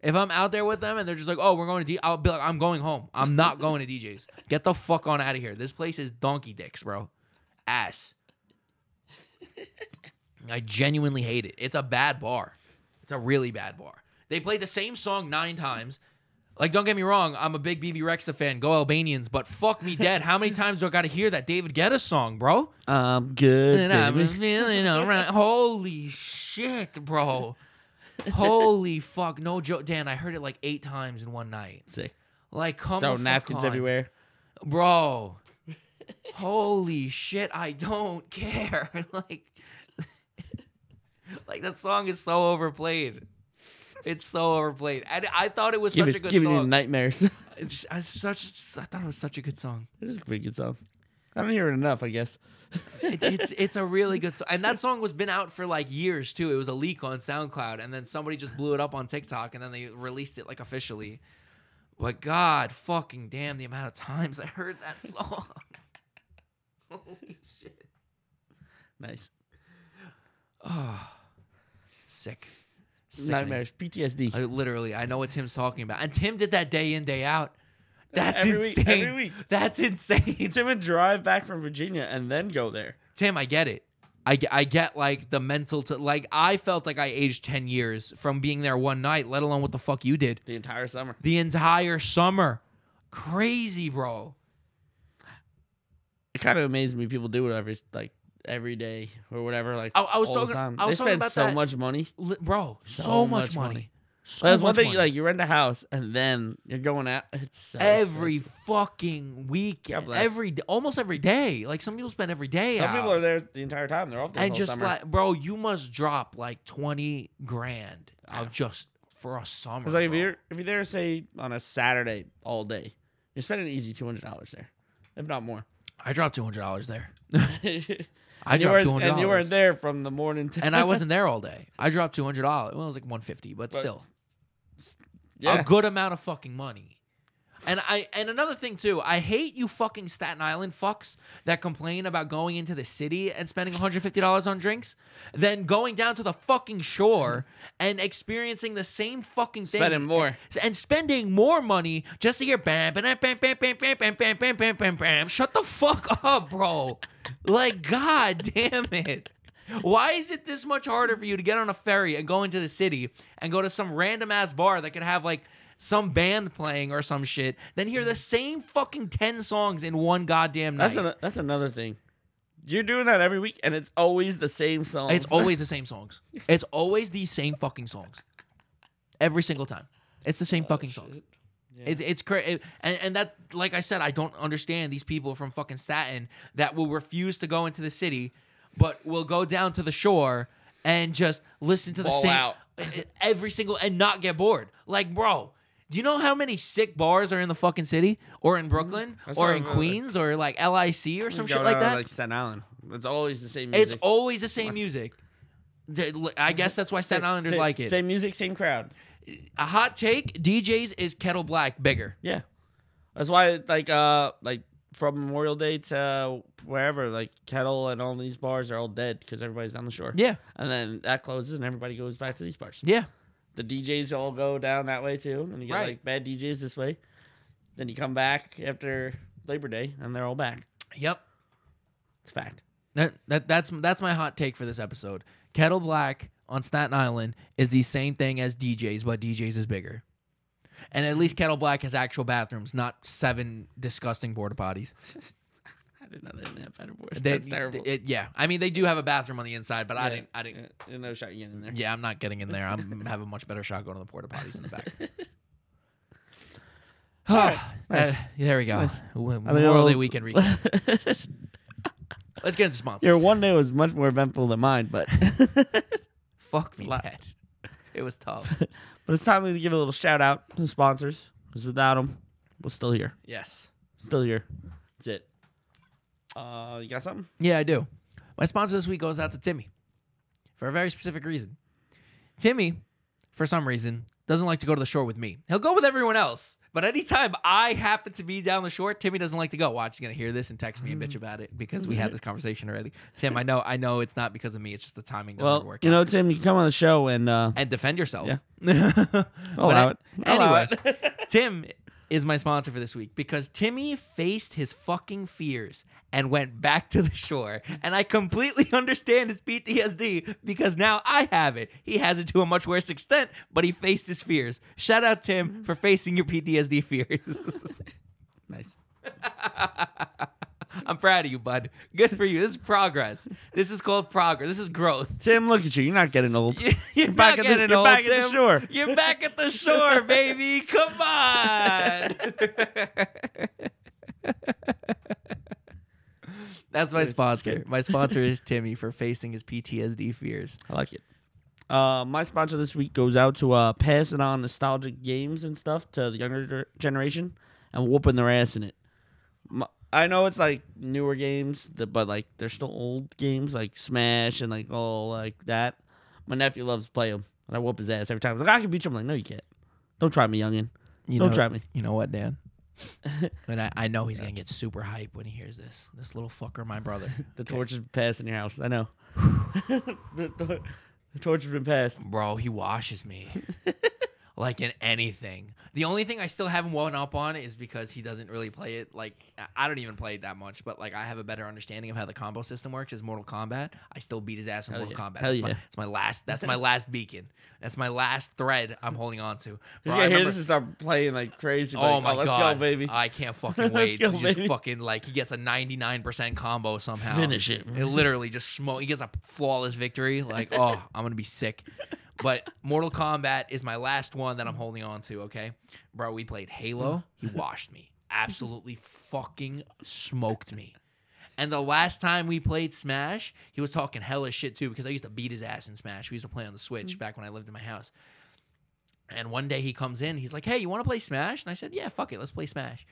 If I'm out there with them and they're just like, "Oh, we're going to," D-, I'll be like, "I'm going home. I'm not going to D'Jais. Get the fuck on out of here. This place is donkey dicks, bro. Ass. I genuinely hate it. It's a bad bar. It's a really bad bar. They play the same song nine times. Like, don't get me wrong, I'm a big Bebe Rexha fan. Go Albanians, but fuck me dead. How many times do I got to hear that David Guetta song, bro? I'm good. And I'm feeling alright. Holy shit, bro. Holy fuck. No joke. Dan, I heard it like eight times in one night. Sick. Like, come Throw napkins on. everywhere. Bro. Holy shit, I don't care. like, like that song is so overplayed. It's so overplayed. And I thought it was Give such it, a good giving you song. nightmares. It's, I such. I thought it was such a good song. it is a pretty good song. I don't hear it enough, I guess. It, it's it's a really good song, and that song was been out for like years too. It was a leak on SoundCloud, and then somebody just blew it up on TikTok, and then they released it like officially. But God, fucking damn, the amount of times I heard that song. Holy shit! nice. Oh, sick. Sickening. Nightmares. PTSD. I, literally, I know what Tim's talking about, and Tim did that day in, day out. That's Every week- insane. every week. That's insane. Tim would drive back from Virginia and then go there. Tim, I get it. I get, I get like the mental to like I felt like I aged 10 years from being there one night, let alone what the fuck you did. The entire summer. The entire summer. Crazy, bro. It kind of amazes me people do it every like every day or whatever. Like I- I was all the talking- time. I was they talking spend so that. much money. Li- bro, so, So much, much money. money. So That's one thing. money. Like you rent a house and then you're going out. It's so every expensive. fucking week, every almost every day. Like some people spend every day Some out. people are there the entire time. They're off the and just summer. like, bro, you must drop like 20 grand of just for a summer. Because like if you're if you're there say on a Saturday all day, you're spending an easy two hundred dollars there, if not more. I dropped $200 there. I dropped two hundred and you weren't there from the morning to and I wasn't there all day. I dropped two hundred dollars. Well, it was like one fifty, but, But- still, yeah. a good amount of fucking money. And I and another thing too, I hate you fucking Staten Island fucks that complain about going into the city and spending one hundred fifty dollars on drinks, then going down to the fucking shore and experiencing the same fucking thing, Spending more. and spending more money just to hear bam bam bam bam bam bam bam bam bam bam bam bam. Shut the fuck up, bro. Like, god damn it. Why is it this much harder for you to get on a ferry and go into the city and go to some random ass bar that could have like some band playing or some shit than hear the same fucking 10 songs in one goddamn night? That's an, that's another thing. You're doing that every week, and it's always the same song. it's always the same songs. It's always these same fucking songs. Every single time. It's the same oh, fucking songs. It, it's crazy, and, and that, like I said, I don't understand these people from fucking Staten that will refuse to go into the city, but will go down to the shore and just listen to the Ball same out. every single and not get bored. Like, bro, do you know how many sick bars are in the fucking city, or in Brooklyn, That's or what in I'm, uh, Queens, or like LIC or some shit like that? Like Staten Island. It's always the same music. it's always the same music. The- I guess that's why Staten Islanders same, like it. Same music, same crowd. A hot take: D'Jais is Kettle Black bigger. Yeah, that's why like uh like from Memorial Day to wherever like Kettle and all these bars are all dead because everybody's on the shore. Yeah, and then that closes and everybody goes back to these bars. yeah. The DJs all go down that way too, and you get Right. like bad DJs this way. Then you come back after Labor Day and they're all back. Yep. It's a fact. That, that that's that's my hot take for this episode. Kettle Black on Staten Island is the same thing as D'Jais, but D'Jais is bigger. And at least Kettle Black has actual bathrooms, not seven disgusting porta potties. I didn't know they didn't have better boys. They- That's terrible. it- yeah, I mean they do have a bathroom on the inside, but I Yeah, didn't. I didn't. yeah, no shot you getting in there. Yeah, I'm not getting in there. I'm have a much better shot going to the porta potties in the back. Alright, Uh, there we go. Nice. W- I think Memorial Day I'll- weekend recap. Let's get into sponsors. Your one day was much more eventful than mine, but Fuck me, Lot. It was tough. but it's time to give a little shout out to the sponsors because without them, we're still here. yes. Still here. That's it. Uh, you got something? Yeah, I do. My sponsor this week goes out to Timmy for a very specific reason. Timmy, for some reason, doesn't like to go to the shore with me. He'll go with everyone else, but anytime I happen to be down the shore, Timmy doesn't like to go. Watch, he's gonna hear this and text me and bitch about it because we had this conversation already. Tim, I know, I know, it's not because of me. It's just the timing doesn't Well, work. you out. know, Tim, you can come on the show and uh, and defend yourself. Yeah. I'll allow a- it. I'll allow anyway, Tim is my sponsor for this week because Timmy faced his fucking fears and went back to the shore. And I completely understand his PTSD because now I have it. He has it to a much worse extent, but he faced his fears. Shout out, Tim, for facing your PTSD fears. Nice. I'm proud of you, bud. Good for you. This is progress. This is called progress. This is growth. Tim, look at you. You're not getting old. You're back not at the- you're old, back at the shore. You're back at the shore, baby. Come on. That's my sponsor. My sponsor is Timmy for facing his PTSD fears. I like it. Uh, my sponsor this week goes out to uh, passing on nostalgic games and stuff to the younger generation and whooping their ass in it. I know it's like newer games, but like they're still old games like Smash and like all like that. My nephew loves to play them, and I whoop his ass every time. He's like, I can beat you. I'm like, no, you can't. Don't try me, youngin. You Don't know, try me. You know what, Dan? and I, I know he's gonna get super hype when he hears this. This little fucker, my brother. The Okay. torch has passed in your house. I know. the, tor- the torch has been passed. Bro, he washes me. Like in anything. The only thing I still haven't woken up on is because he doesn't really play it. Like I- don't even play it that much, but like I have a better understanding of how the combo system works. Is Mortal Kombat? I still beat his ass in Hell Mortal yeah. Kombat. Hell that's, my, that's my last. That's my last beacon. That's my last thread I'm holding on to. Bro, hear remember- this and start playing like crazy. Oh like, my let's god, go, baby. I can't fucking wait. go, just baby. fucking like he gets a 99% combo somehow. Finish it. It literally just smoke. He gets a flawless victory. Like, oh, I'm gonna be sick. But Mortal Kombat is my last one that I'm holding on to. Okay, bro, we played Halo. Mm-hmm. He washed me. Absolutely fucking smoked me. And the last time we played Smash, he was talking hella shit too because I used to beat his ass in Smash. We used to play on the Switch mm-hmm. back when I lived in my house. And one day he comes in, he's like, "Hey, you want to play Smash?" And I said, "Yeah, fuck it, let's play Smash."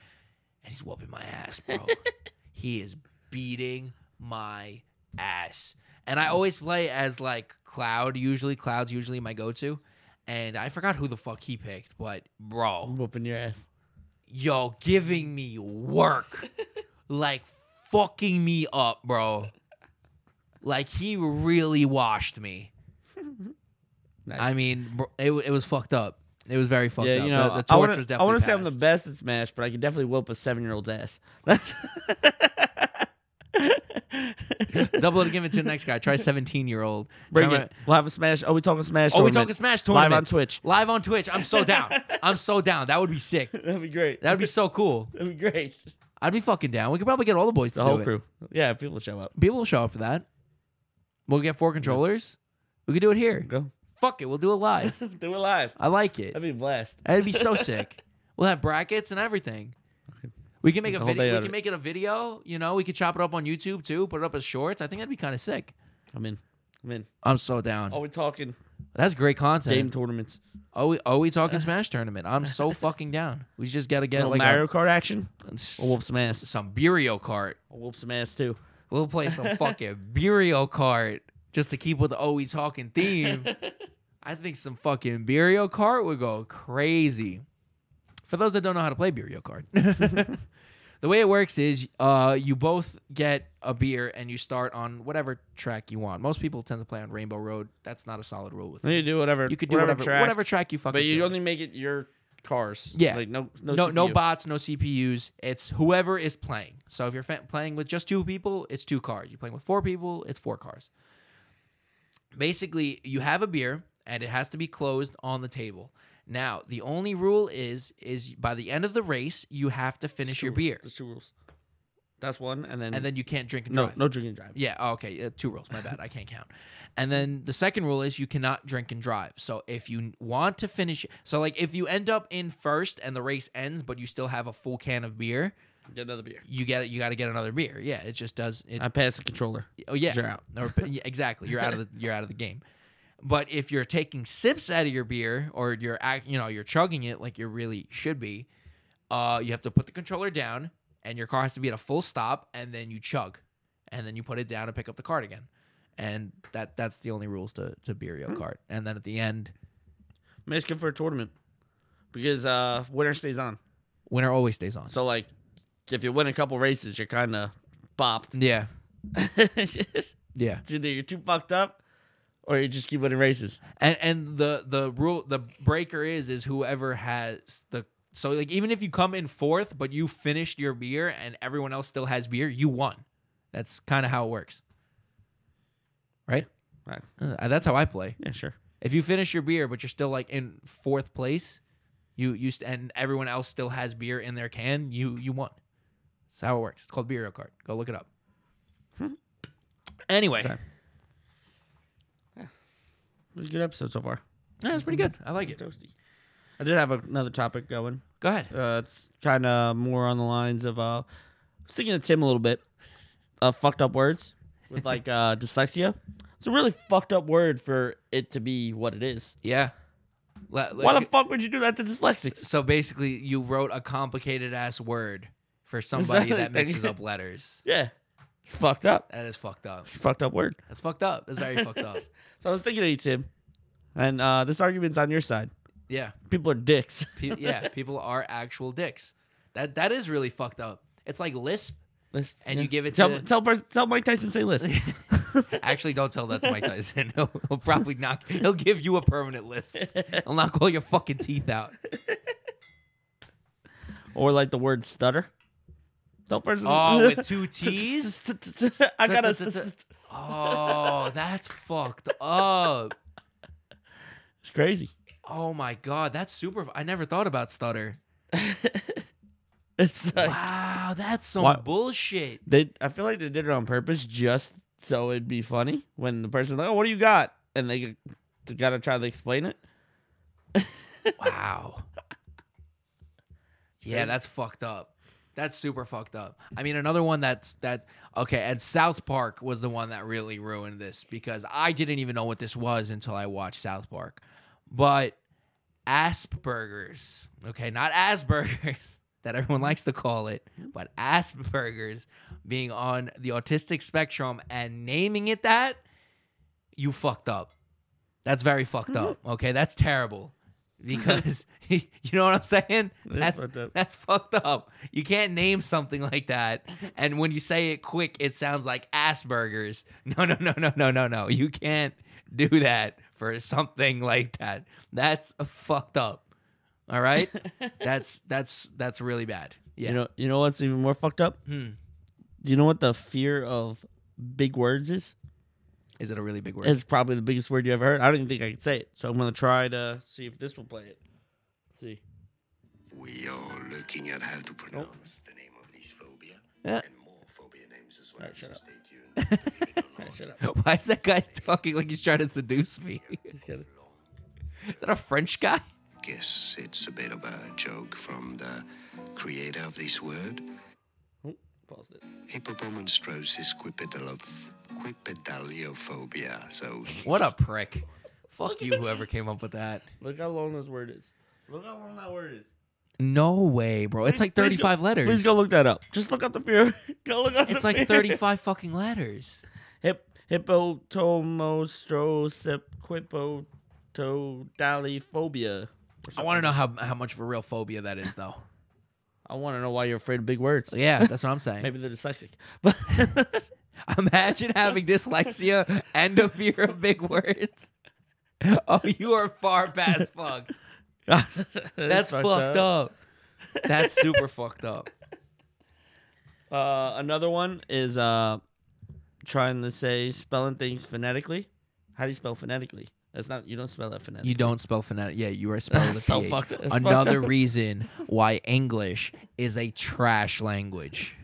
And he's whooping my ass, bro. he is beating my ass. And I always play as like Cloud. Usually, Cloud's usually my go-to. And I forgot who the fuck he picked, but bro, I'm whooping your ass. yo, giving me work, like fucking me up, bro. Like he really washed me. Nice. I mean, bro, it, it was fucked up. It was very fucked yeah, up. you know, the, the I torch wanna, was definitely. I want to say I'm the best at Smash, but I can definitely whoop a seven year old's ass. Double it, give it to the next guy. Try 17 year old. Bring it. We'll have a Smash. Oh, we talking Smash? Oh, we talking Smash tournament. live on Twitch. Live on Twitch. I'm so down. I'm so down. That would be sick. That'd be great. That would be so cool. That'd be great. I'd be fucking down. We could probably get all the boys to The do whole it. crew. Yeah, people will show up. People will show up for that. We'll get four controllers. We could do it here. Go. Fuck it. We'll do it live. Do it live. I like it. That'd be a blast. That'd be so sick. We'll have brackets and everything. We can make a The whole day video. We can make it a video. You know, we could chop it up on YouTube too. Put it up as shorts. I think that'd be kind of sick. I'm in. I'm in. I'm so down. Oh, we're talking That's great content. game tournaments. Oh, we, oh, we talking Smash tournament. I'm so fucking down. We just gotta get Little like Mario a, Kart action. I'll whoop some ass. some Beerio Kart. I'll whoop some ass too. We'll play some fucking Beerio Kart just to keep with the Oh We Talking theme. I think some fucking Beerio Kart would go crazy. For those that don't know how to play Beerio Kart, the way it works is uh, you both get a beer and you start on whatever track you want. Most people tend to play on Rainbow Road. That's not a solid rule with You do whatever. You could do whatever track, whatever track you fucking but you feel. only make it your cars. Yeah. Like no no no no CPU. bots, no CPUs. It's whoever is playing. So if you're fa- playing with just two people, it's two cars. You're playing with four people, it's four cars. Basically, you have a beer and it has to be closed on the table. Now, the only rule is is by the end of the race, you have to finish your rules. beer, There's two rules. That's one, and then and then you can't drink and no drive. no drinking and driving. Yeah, oh, okay, uh, two rules. My bad. I can't count. And then the second rule is you cannot drink and drive. So if you want to finish, so like if you end up in first and the race ends, but you still have a full can of beer, Get another beer. you get you got to get another beer. Yeah, it just does. It, I pass the controller. oh yeah, you're out. Or- yeah, exactly. You're out of the you're out of the game. But if you're taking sips out of your beer or you're act, you know you're chugging it like you really should be, uh, you have to put the controller down and your car has to be at a full stop and then you chug, and then you put it down and pick up the cart again, and that that's the only rules to to Beerio Hmm. cart. And then at the end, Michigan for a tournament because uh winner stays on. winner always stays on. So like, if you win a couple races, you're kind of bopped. yeah, yeah. it's either you're too fucked up, or you just keep winning races. And and the the rule the breaker is is whoever has the So like even if you come in fourth, but you finished your beer and everyone else still has beer, you won. That's kind of how it works, right? Right. Uh, that's how I play. Yeah, sure. If you finish your beer, but you're still like in fourth place, you you st- and everyone else still has beer in their can, you you won. That's how it works. It's called Beer Card. Go look it up. anyway, Time. It was a good episode so far. yeah, it's pretty good. I like it. Toasty. I did have another topic going. Go ahead. Uh, it's kind of more on the lines of uh, I was thinking of Tim a little bit. Uh, fucked up words with like uh, dyslexia. It's a really fucked up word for it to be what it is. Yeah. Le- Why the fuck would you do that to dyslexics? so basically, you wrote a complicated ass word for somebody that mixes up letters. Yeah, it's fucked up. That is fucked up. It's a fucked up word. That's fucked up. That's very fucked up. So I was thinking of you, Tim, and uh, this argument's on your side. Yeah. People are dicks. Pe- yeah. People are actual dicks. That that is really fucked up. It's like lisp. Lisp, And yeah. you give it tell to- tell pers- tell Mike Tyson say lisp. Actually, don't tell that to Mike Tyson. He'll, he'll probably knock. He'll give you a permanent lisp. He'll knock all your fucking teeth out. or like the word stutter. Person. Oh, with two T's. I gotta. Oh, that's fucked up. It's crazy. Oh my god, that's super. I never thought about stutter. It's like Wow, that's some bullshit. they. I feel like they did it on purpose, just so it'd be funny when the person's like, "Oh, what do you got?" and they, they gotta try to explain it. Wow. Yeah, that's fucked up. That's super fucked up. I mean, another one that's that okay, and South Park was the one that really ruined this because I didn't even know what this was until I watched South Park. But Asperger's, okay, not Asperger's that everyone likes to call it, but Asperger's being on the autistic spectrum and naming it that, you fucked up. That's very fucked up. Okay, that's terrible. Because you know what I'm saying? That's fucked up. that's fucked up. You can't name something like that, and when you say it quick, it sounds like Asperger's. No, no, no, no, no, no, no. You can't do that for something like that. That's fucked up. All right, that's that's that's really bad. Yeah. You know. You know what's even more fucked up? Hmm. Do you know what the fear of big words is? Is it a really big word? It's probably the biggest word you ever heard. I don't even think I can say it, so I'm gonna try to see if this will play it. Let's see. We are looking at how to oh. pronounce the name of this phobia Yeah. and more phobia names as well. Alright, so up. stay tuned. Believe it or not, Shut up. Why is that guy talking like he's trying to seduce me? He's got it. Is that a French guy? Guess it's a bit of a joke from the creator of this word. Paused it. Hippopomonstros quipedaliophobia. So What a prick. Fuck you, whoever came up with that. Look how long this word is. Look how long that word is. No way, bro. It's like Please go- 35 letters. Please go look that up. Just look up the fear. go look up. It's the like fear. 35 fucking letters. Hip hippotomostros I want to know how, how much of a real phobia that is, though. I want to know why you're afraid of big words. Yeah, that's what I'm saying. Maybe they're dyslexic. But Imagine having dyslexia and a fear of big words. Oh, you are far past fucked. That's fucked, up. That's super fucked up. Uh, another one is uh, trying to say spelling things phonetically. How do you spell phonetically? That's not you don't spell that phonetically. You don't spell phonetic. Yeah, you are spelled with So fucked- it's fucked Another up. reason why English is a trash language.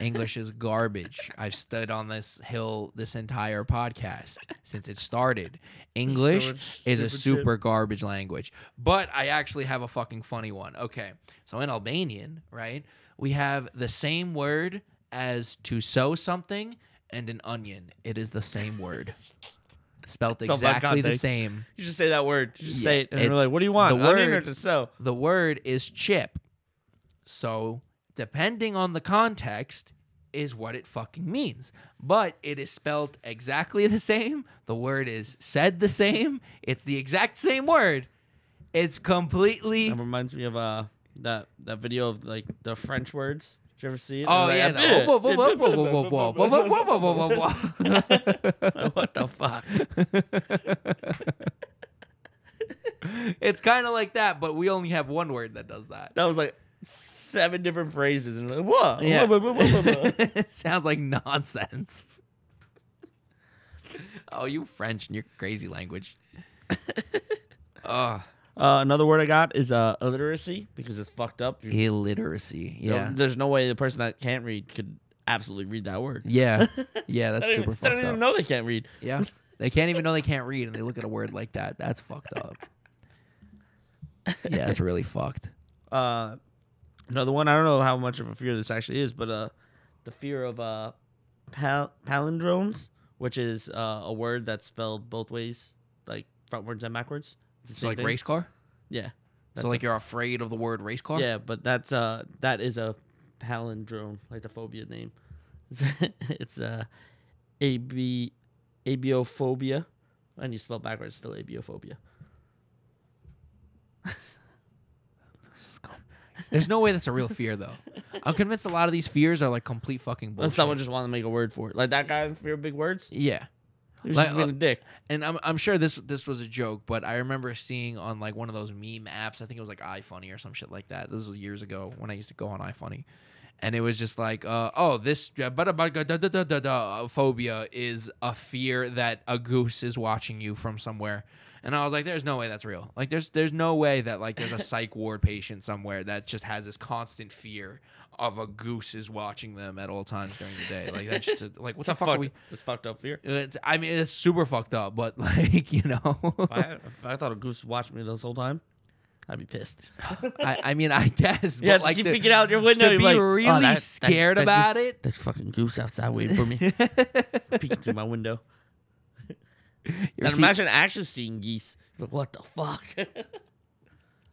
English is garbage. I've stood on this hill this entire podcast since it started. English much is a stupid super garbage language. But I actually have a fucking funny one. Okay. So in Albanian, right, we have the same word as to sow something and an onion. It is the same word. Spelt It's all about exactly the same. You just say that word. You just Yeah, say it, and they're like, "What do you want? the Onion or word- to sew?" the word is chip. So, depending on the context, is what it fucking means. But it is spelled exactly the same. The word is said the same. It's the exact same word. It's completely. That reminds me of uh that that video of like the French words. Did you ever see it? Oh They're yeah, like, the- whoa, whoa, whoa, whoa, whoa, whoa, whoa, whoa, whoa, whoa, whoa, whoa, whoa, whoa. what the fuck? it's kind of like that, but we only have one word that does that. That was like seven different phrases and like, what? Yeah. Wha- wha- wha- wha- wha- wha. Sounds like nonsense. oh, you French and your crazy language. oh, Uh, another word I got is uh, illiteracy because it's fucked up. You- illiteracy. you know, Yeah. there's no way the person that can't read could absolutely read that word. Yeah. Yeah, that's They don't super even- They don't fucked even up. know they can't read. Yeah. They can't even know they can't read and they look at a word like that. That's fucked up. Yeah, it's really fucked. Uh, another one. I don't know how much of a fear this actually is, but uh, the fear of uh, pal- palindromes, which is uh, a word that's spelled both ways, like frontwards and backwards. It's So like thing. race car? Yeah. So like a- you're afraid of the word race car? Yeah, but that's uh that is a palindrome, like the phobia name. it's uh ab aibohphobia, and you spell backwards, still aibohphobia. There's no way that's a real fear though. I'm convinced a lot of these fears are like complete fucking bullshit. Unless someone just wanted to make a word for it, like that guy in fear of big words. yeah. He was Like, just being uh, a dick. And I'm I'm sure this this was a joke, but I remember seeing on like one of those meme apps, I think it was like iFunny or some shit like that. This was years ago when I used to go on iFunny. And it was just like, uh, oh, this uh, da da da da da phobia is a fear that a goose is watching you from somewhere. And I was like, there's no way that's real. Like, there's there's no way that like there's a psych ward patient somewhere that just has this constant fear of a goose is watching them at all times during the day. Like that's just a, like what the fuck are we? it's fucked up fear. It's, I mean, it's super fucked up, but like you know, If I, if I thought a goose watched me this whole time, I'd be pissed. I, I mean, I guess, Yeah, but like keep to, peeking out your window. to be like, oh, really "Oh, that- that- scared that about goose, it. That fucking goose outside waiting for me, peeking through my window. See- imagine actually seeing geese. Like, what the fuck?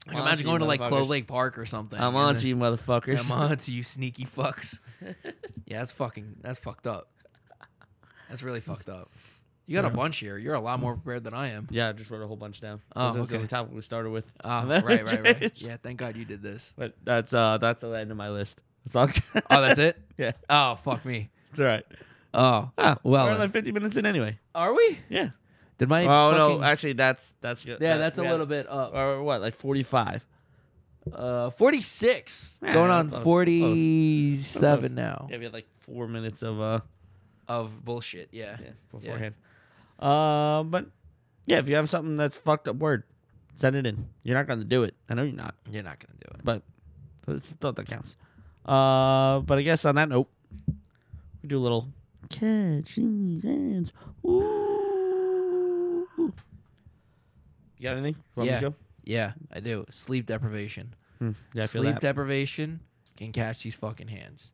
I can imagine going to like Clove Lake Park or something. I'm on to you, motherfuckers. I'm on to you, sneaky fucks. yeah, that's fucking. That's fucked up. That's really fucked up. You got a bunch here. You're a lot more prepared than I am. Yeah, I just wrote a whole bunch down. Oh, this is okay. the topic we started with. Oh, right, right, right. Yeah, thank God you did this. But that's uh that's the end of my list. That's all. Oh, that's it. yeah, Oh, fuck me. it's all right. Oh, Ah, well, we're like 50 minutes in anyway. are we? Yeah. Did my Oh fucking, no, actually that's that's good. yeah, That- that's a had- little bit up. Or what, like 45? Uh, 46. Yeah, going on 47 now Yeah, we had like four minutes of uh of bullshit. Yeah. yeah beforehand. Uh, but yeah, if you have something that's fucked up word, send it in. You're not gonna do it. I know you're not, You're not going to do it. but it's the thought that counts. Uh, but I guess on that note, we do a little catch these hands. Ooh. You got anything? Want me Yeah. to go? Yeah, I do. Sleep deprivation. Hmm, yeah, Sleep that. deprivation can catch these fucking hands.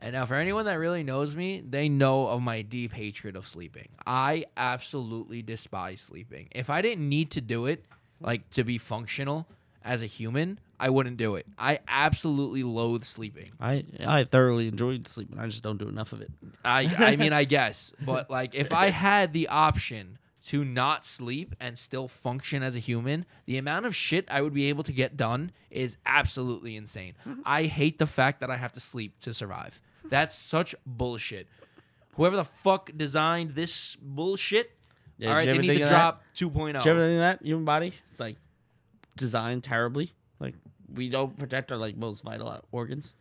And now, for anyone that really knows me, they know of my deep hatred of sleeping. I absolutely despise sleeping. If I didn't need to do it, like to be functional as a human, I wouldn't do it. I absolutely loathe sleeping. I I thoroughly enjoyed sleeping. I just don't do enough of it. I I mean I guess, but like if I had the option to not sleep and still function as a human, the amount of shit I would be able to get done is absolutely insane. I hate the fact that I have to sleep to survive. That's such bullshit. Whoever the fuck designed this bullshit, Yeah, all did right, you they need to drop that? drop Did you ever 2.0. think of that human body? It's like designed terribly. Like we don't protect our like most vital organs.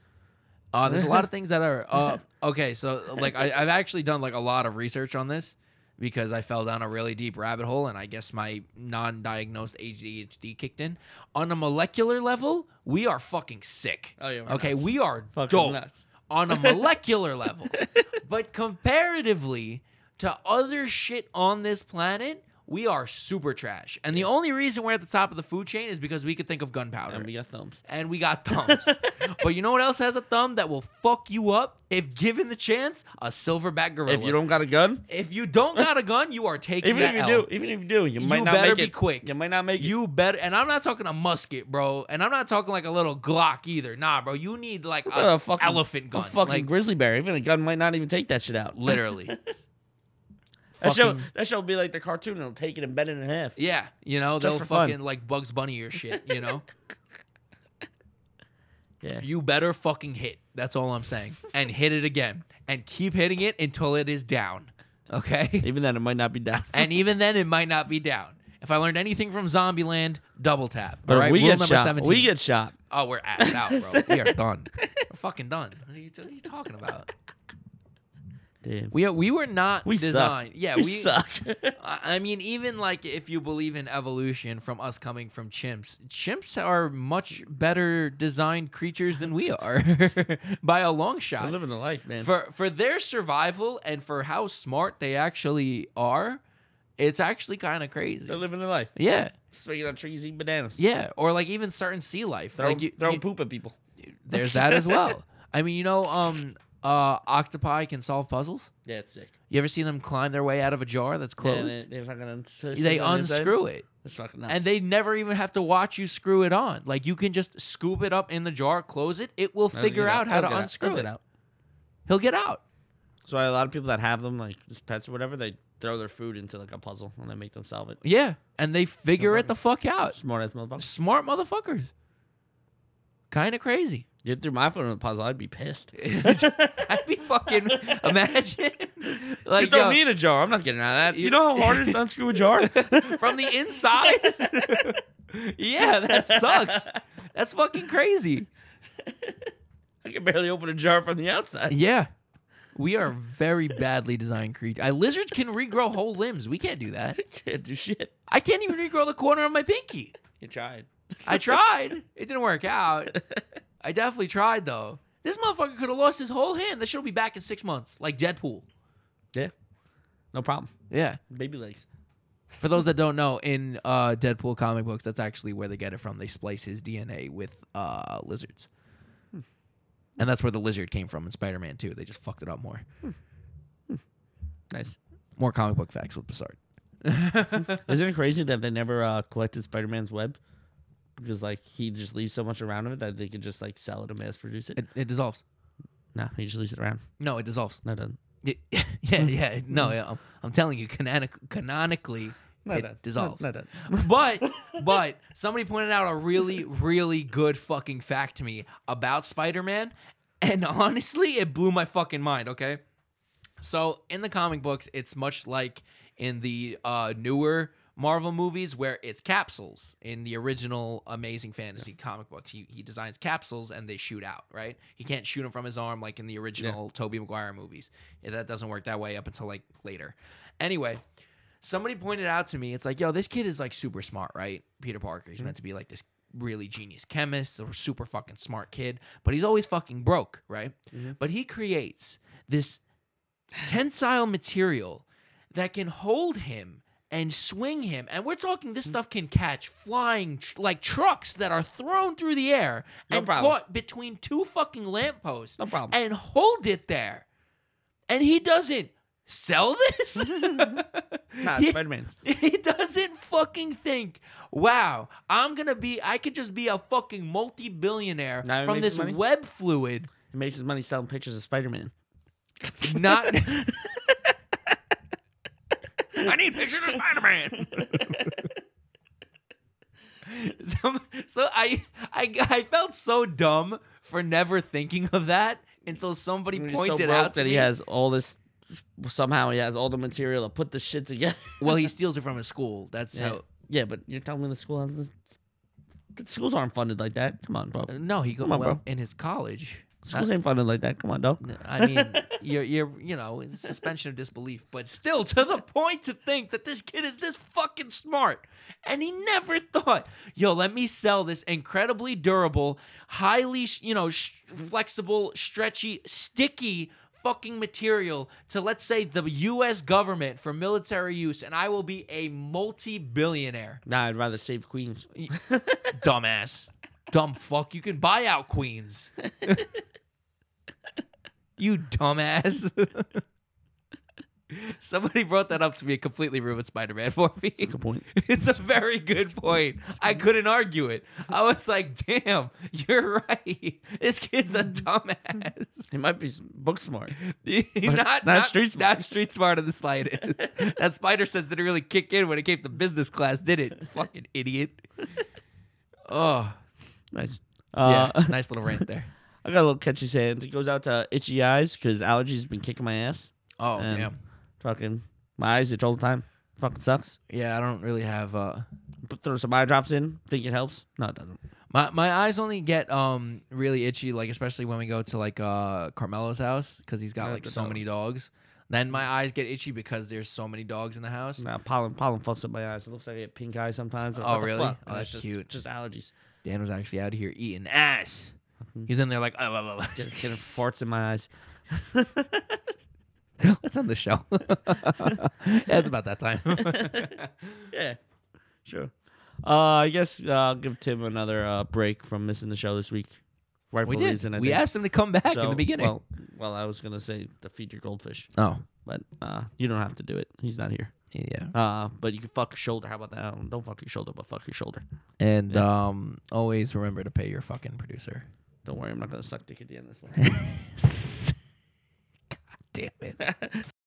Uh, there's a lot of things that are uh, okay. So like I, I've actually done like a lot of research on this because I fell down a really deep rabbit hole, and I guess my non-diagnosed ADHD kicked in. On a molecular level, we are fucking sick. Oh, yeah, okay, nuts. we are Fucking dope nuts. on a molecular level, but comparatively to other shit on this planet. We are super trash, and the only reason we're at the top of the food chain is because we could think of gunpowder And we got thumbs. and we got thumbs. but you know what else has a thumb that will fuck you up if given the chance? A silverback gorilla. If you don't got a gun, if you don't got a gun, you are taking even that if you L. do, even if you do, you might You not better make be it. quick. You might not make it. You better, and I'm not talking a musket, bro, and I'm not talking like a little Glock either. Nah, bro, you need like a, a fucking elephant gun, A fucking like grizzly bear. Even a gun might not even take that shit out. literally. That show, that show will be like the cartoon. It'll take it and bend it in half. Yeah, you know Just they'll for fun. fucking like Bugs Bunny or shit. You know, Yeah. you better fucking hit. That's all I'm saying, and hit it again, and keep hitting it until it is down. Okay. Even then, it might not be down. and even then it might not be down If I learned anything from Zombieland, double tap. But all if right, we Rule get number shot, 17. we get shot. Oh, we're assed out, bro. we are done. We're fucking done. What are you, what are you talking about? Damn. We are, we were not We designed. suck. Yeah, we, we suck. I mean, even like if you believe in evolution from us coming from chimps, chimps are much better designed creatures than we are by a long shot. living the life, man. For for their survival and for how smart they actually are, it's actually kind of crazy. They're living their life. Yeah, Swinging on trees, eating bananas. yeah, or like even certain sea life. Throwing, like you, throwing you- poop at people. there's that as well. I mean, you know, um, uh, octopi can solve puzzles. Yeah, it's sick. You ever seen them climb their way out of a jar that's Yeah, closed? they, they're fucking uns- they on the inside. unscrew it. That's fucking nuts. and they never even have to watch you screw it on. Like you can just scoop it up in the jar, close it. It will figure out how They'll to unscrew it. out. He'll get out. So a lot of people that have them, like just pets or whatever, they throw their food into like a puzzle and they make them solve it. Yeah, and they figure it the fuck out. Smart ass motherfucker. Smart motherfuckers. Kind of crazy. Get through my phone in a puzzle, I'd be pissed. I'd be fucking imagine like you yo, me in a jar. I'm not getting out of that. You know how hard it is to unscrew a jar? from the inside. yeah, that sucks. That's fucking crazy. I can barely open a jar from the outside. Yeah. We are very badly designed creatures. Lizards can regrow whole limbs. We can't do that. Can't do shit. I can't even regrow the corner of my pinky. You tried. I tried. It didn't work out. I definitely tried though. This motherfucker could have lost his whole hand. That shit'll be back in six months, like Deadpool. Yeah. No problem. Yeah. Baby legs. For those that don't know, in uh, Deadpool comic books, that's actually where they get it from. They splice his DNA with uh, lizards, and that's where the lizard came from in Spider-Man 2. They just fucked it up more. Nice. More comic book facts with Bassard. Isn't it crazy that they never uh, collected Spider Man's web? Because like he just leaves so much around of it that they could just like sell it and mass produce it. it, it dissolves. no, he just leaves it around. No, it dissolves. No, it doesn't. Y- yeah, yeah. No, yeah, I'm, I'm telling you, canonic, canonically, No, it dissolves. No, no, but but somebody pointed out a really really good fucking fact to me about Spider-Man and honestly it blew my fucking mind, okay? So in the comic books it's much like in the uh newer Marvel movies where it's capsules in the original Amazing Fantasy comic books. He, he designs capsules and they shoot out, right? He can't shoot them from his arm like in the original Tobey Maguire movies. Yeah, that doesn't work that way up until like later. Anyway, somebody pointed out to me, it's like, yo, this kid is like super smart, right? Peter Parker. He's hmm. meant to be like this really genius chemist or super fucking smart kid, but he's always fucking broke, right? Mm-hmm. But he creates this tensile material that can hold him and swing him. And we're talking this mm. stuff can catch flying tr- like trucks that are thrown through the air No and problem. caught between two fucking lampposts No problem. and hold it there. And he doesn't sell this? Nah, He- Spider Man's. he doesn't fucking think, wow, I'm gonna be, I could just be a fucking multi billionaire Now from this web fluid. He makes his money selling pictures of Spider Man. Not. I need pictures of Spider Man. so, so I, I, I felt so dumb for never thinking of that until somebody He's pointed so broke out to that me. he has all this. Somehow he has all the material to put the shit together. well, he steals it from his school. That's yeah. how. yeah, but you're telling me the school has this. The schools aren't funded like that. Come on, bro. Uh, no, he go on, well bro. in his college. Schools ain't funded like that. Come on, dog. I mean, you're you're you know suspension of disbelief, but still to the point to think that this kid is this fucking smart, and he never thought, yo, let me sell this incredibly durable, highly you know sh- flexible, stretchy, sticky fucking material to let's say the U.S. government for military use, and I will be a multi-billionaire. Nah, I'd rather save Queens. Dumbass, dumb fuck, you can buy out Queens. you dumbass. Somebody brought that up to me and completely ruined Spider Man for me. That's a good point. It's a very good point. I couldn't argue it. I was like, damn, you're right. This kid's a mm-hmm. dumbass. He might be book smart. not, not street smart. Not street smart in the slightest. that spider sense didn't really kick in when it came to business class, did it? Fucking idiot. Oh, Nice. yeah. Uh, nice little rant there. I got a little catchy saying. It goes out to itchy eyes because allergies been kicking my ass. Oh, And damn. Fucking my eyes itch all the time. Fucking sucks. Yeah, I don't really have. uh Put throw some eye drops in. Think it helps? No, it doesn't. My my eyes only get um really itchy, like especially when we go to like uh Carmelo's house because he's got Yeah, like so many dogs. Then my eyes get itchy because there's so many dogs in the house. Nah, pollen pollen fucks up my eyes. It looks like I get pink eye sometimes. Oh, really? Oh, that's just, cute. Just allergies. Dan was actually out here eating ass. He's in there like, oh, blah, blah, Get, getting farts in my eyes. blah." let's end the show. yeah, it's about that time. Yeah, sure. Uh, I guess uh, I'll give Tim another uh, break from missing the show this week. Rightful we did. reason. I we think. asked him to come back in the beginning. Well, well, I was gonna say to feed your goldfish, oh, but uh, you don't have to do it. He's not here. Yeah. Uh, but you can fuck your shoulder. How about that? Don't fuck your shoulder, but fuck your shoulder. And Yeah. um, always remember to pay your fucking producer. Don't worry, I'm not gonna suck dick at the end of this one. God damn it.